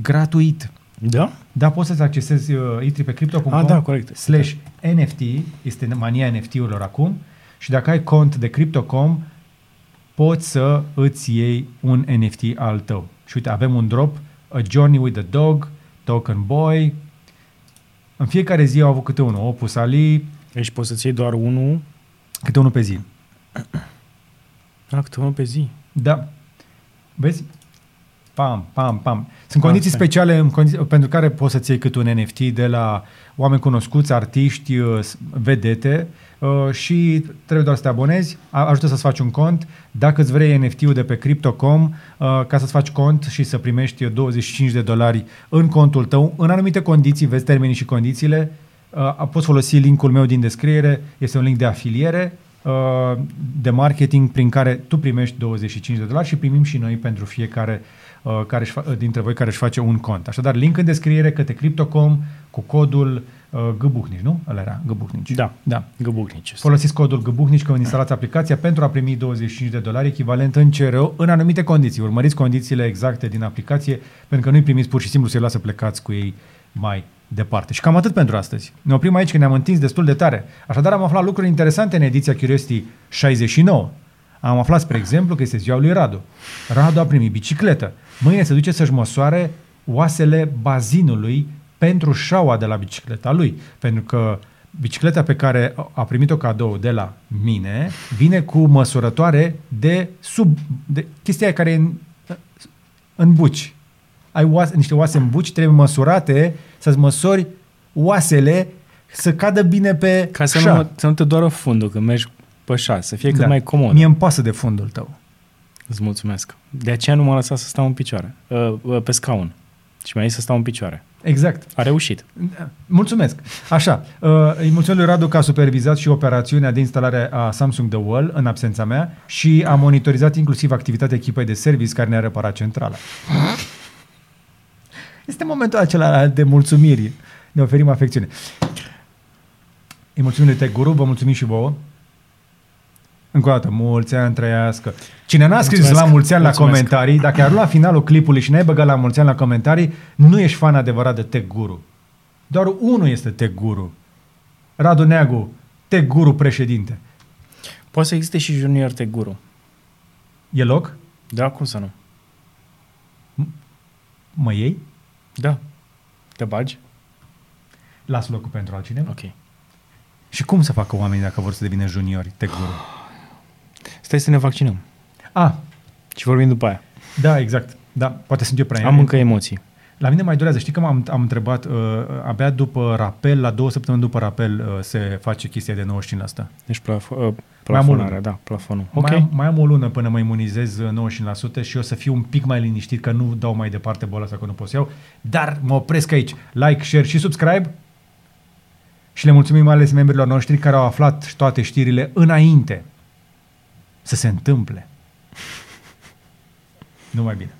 gratuit. Da? Da, poți să-ți accesezi, uh, intri pe crypto.com Ah, da, corect. slash NFT, este mania NFT-urilor acum, și dacă ai cont de Crypto.com, poți să îți iei un NFT al tău. Și uite, avem un drop, A Journey with the Dog, Token Boy, în fiecare zi au avut câte unul, Opus Ali, Deci poți să-ți iei doar unul, câte unul pe zi. ah, câte unul pe zi. Da. Vezi? Pam, pam, pam. Sunt condiții Asta e. speciale în condiții, pentru care poți să-ți iei cât un NFT de la oameni cunoscuți, artiști, uh, s- vedete uh, și trebuie doar să te abonezi, a- ajută să-ți faci un cont. Dacă îți vrei NFT-ul de pe Crypto.com, uh, ca să-ți faci cont și să primești 25 de dolari în contul tău, în anumite condiții, vezi termenii și condițiile, uh, poți folosi linkul meu din descriere, este un link de afiliere, uh, de marketing prin care tu primești 25 de dolari și primim și noi pentru fiecare uh, care își fa- dintre voi care își face un cont. Așadar, link în descriere către Crypto.com cu codul uh, Găbuhnici, nu? Ăla era Găbuhnici. Da. da. Găbucnici. Folosiți codul Găbuhnici când instalați aplicația pentru a primi 25 de dolari echivalent în CRO în anumite condiții. Urmăriți condițiile exacte din aplicație pentru că nu-i primiți pur și simplu să-i lasă plecați cu ei mai departe. Și cam atât pentru astăzi. Ne oprim aici că ne-am întins destul de tare. Așadar am aflat lucruri interesante în ediția Curiosity 69. Am aflat, spre exemplu, că este ziua lui Radu. Radu a primit bicicletă. Mâine se duce să-și măsoare oasele bazinului pentru șaua de la bicicleta lui. Pentru că bicicleta pe care a primit-o cadou de la mine vine cu măsurătoare de sub... De chestia aia care e în, în buci. Ai oase, niște oase în buci, trebuie măsurate să-ți măsori oasele să cadă bine pe Ca să șa. nu, să nu te doară fundul când mergi pe șa, să fie cât Da. mai comod. Mie îmi pasă de fundul tău. Îți mulțumesc. De aceea nu m-a lăsat să stau în picioare, uh, uh, pe scaun. Și mi-a zis să stau în picioare. Exact. A reușit. Mulțumesc. Așa, uh, îi mulțumesc lui Radu că a supervizat și operațiunea de instalare a Samsung The Wall în absența mea și a monitorizat inclusiv activitatea echipei de service care ne-a reparat centrala. Este momentul acela de mulțumiri. Ne oferim afecțiune. Îi mulțumim lui Tech Guru, vă mulțumim și vouă. Încă o dată, mulți ani trăiască. Cine n-a scris Mulțumesc. la mulți ani la Mulțumesc. comentarii, dacă ai la finalul clipului și n-ai băgat la mulți ani la comentarii, nu ești fan adevărat de Tech Guru. Doar unul este Tech Guru. Radu Neagu, Tech Guru președinte. Poate să existe și junior te guru. E loc? Da, cum să nu? Mă iei? Da. Te bagi? Las locul pentru altcineva. Ok. Și cum să facă oamenii dacă vor să devină juniori Tech Guru? Stai să ne vaccinăm. Ah, Și vorbim după aia. da, exact. Da, poate sunt eu prea Am încă emoții. La mine mai durează. Știi că m-am am întrebat, uh, abia după rapel, la două săptămâni după rapel, uh, se face chestia de 95%. Deci plaf- uh, Mai am o plafonarea, lună. da, plafonul. Ok. Mai, am, mai am o lună până mă imunizez uh, 95% și o să fiu un pic mai liniștit că nu dau mai departe boala asta că nu pot să iau. Dar mă opresc aici. Like, share și subscribe. Și le mulțumim mai ales membrilor noștri care au aflat toate știrile înainte să se întâmple. Numai bine.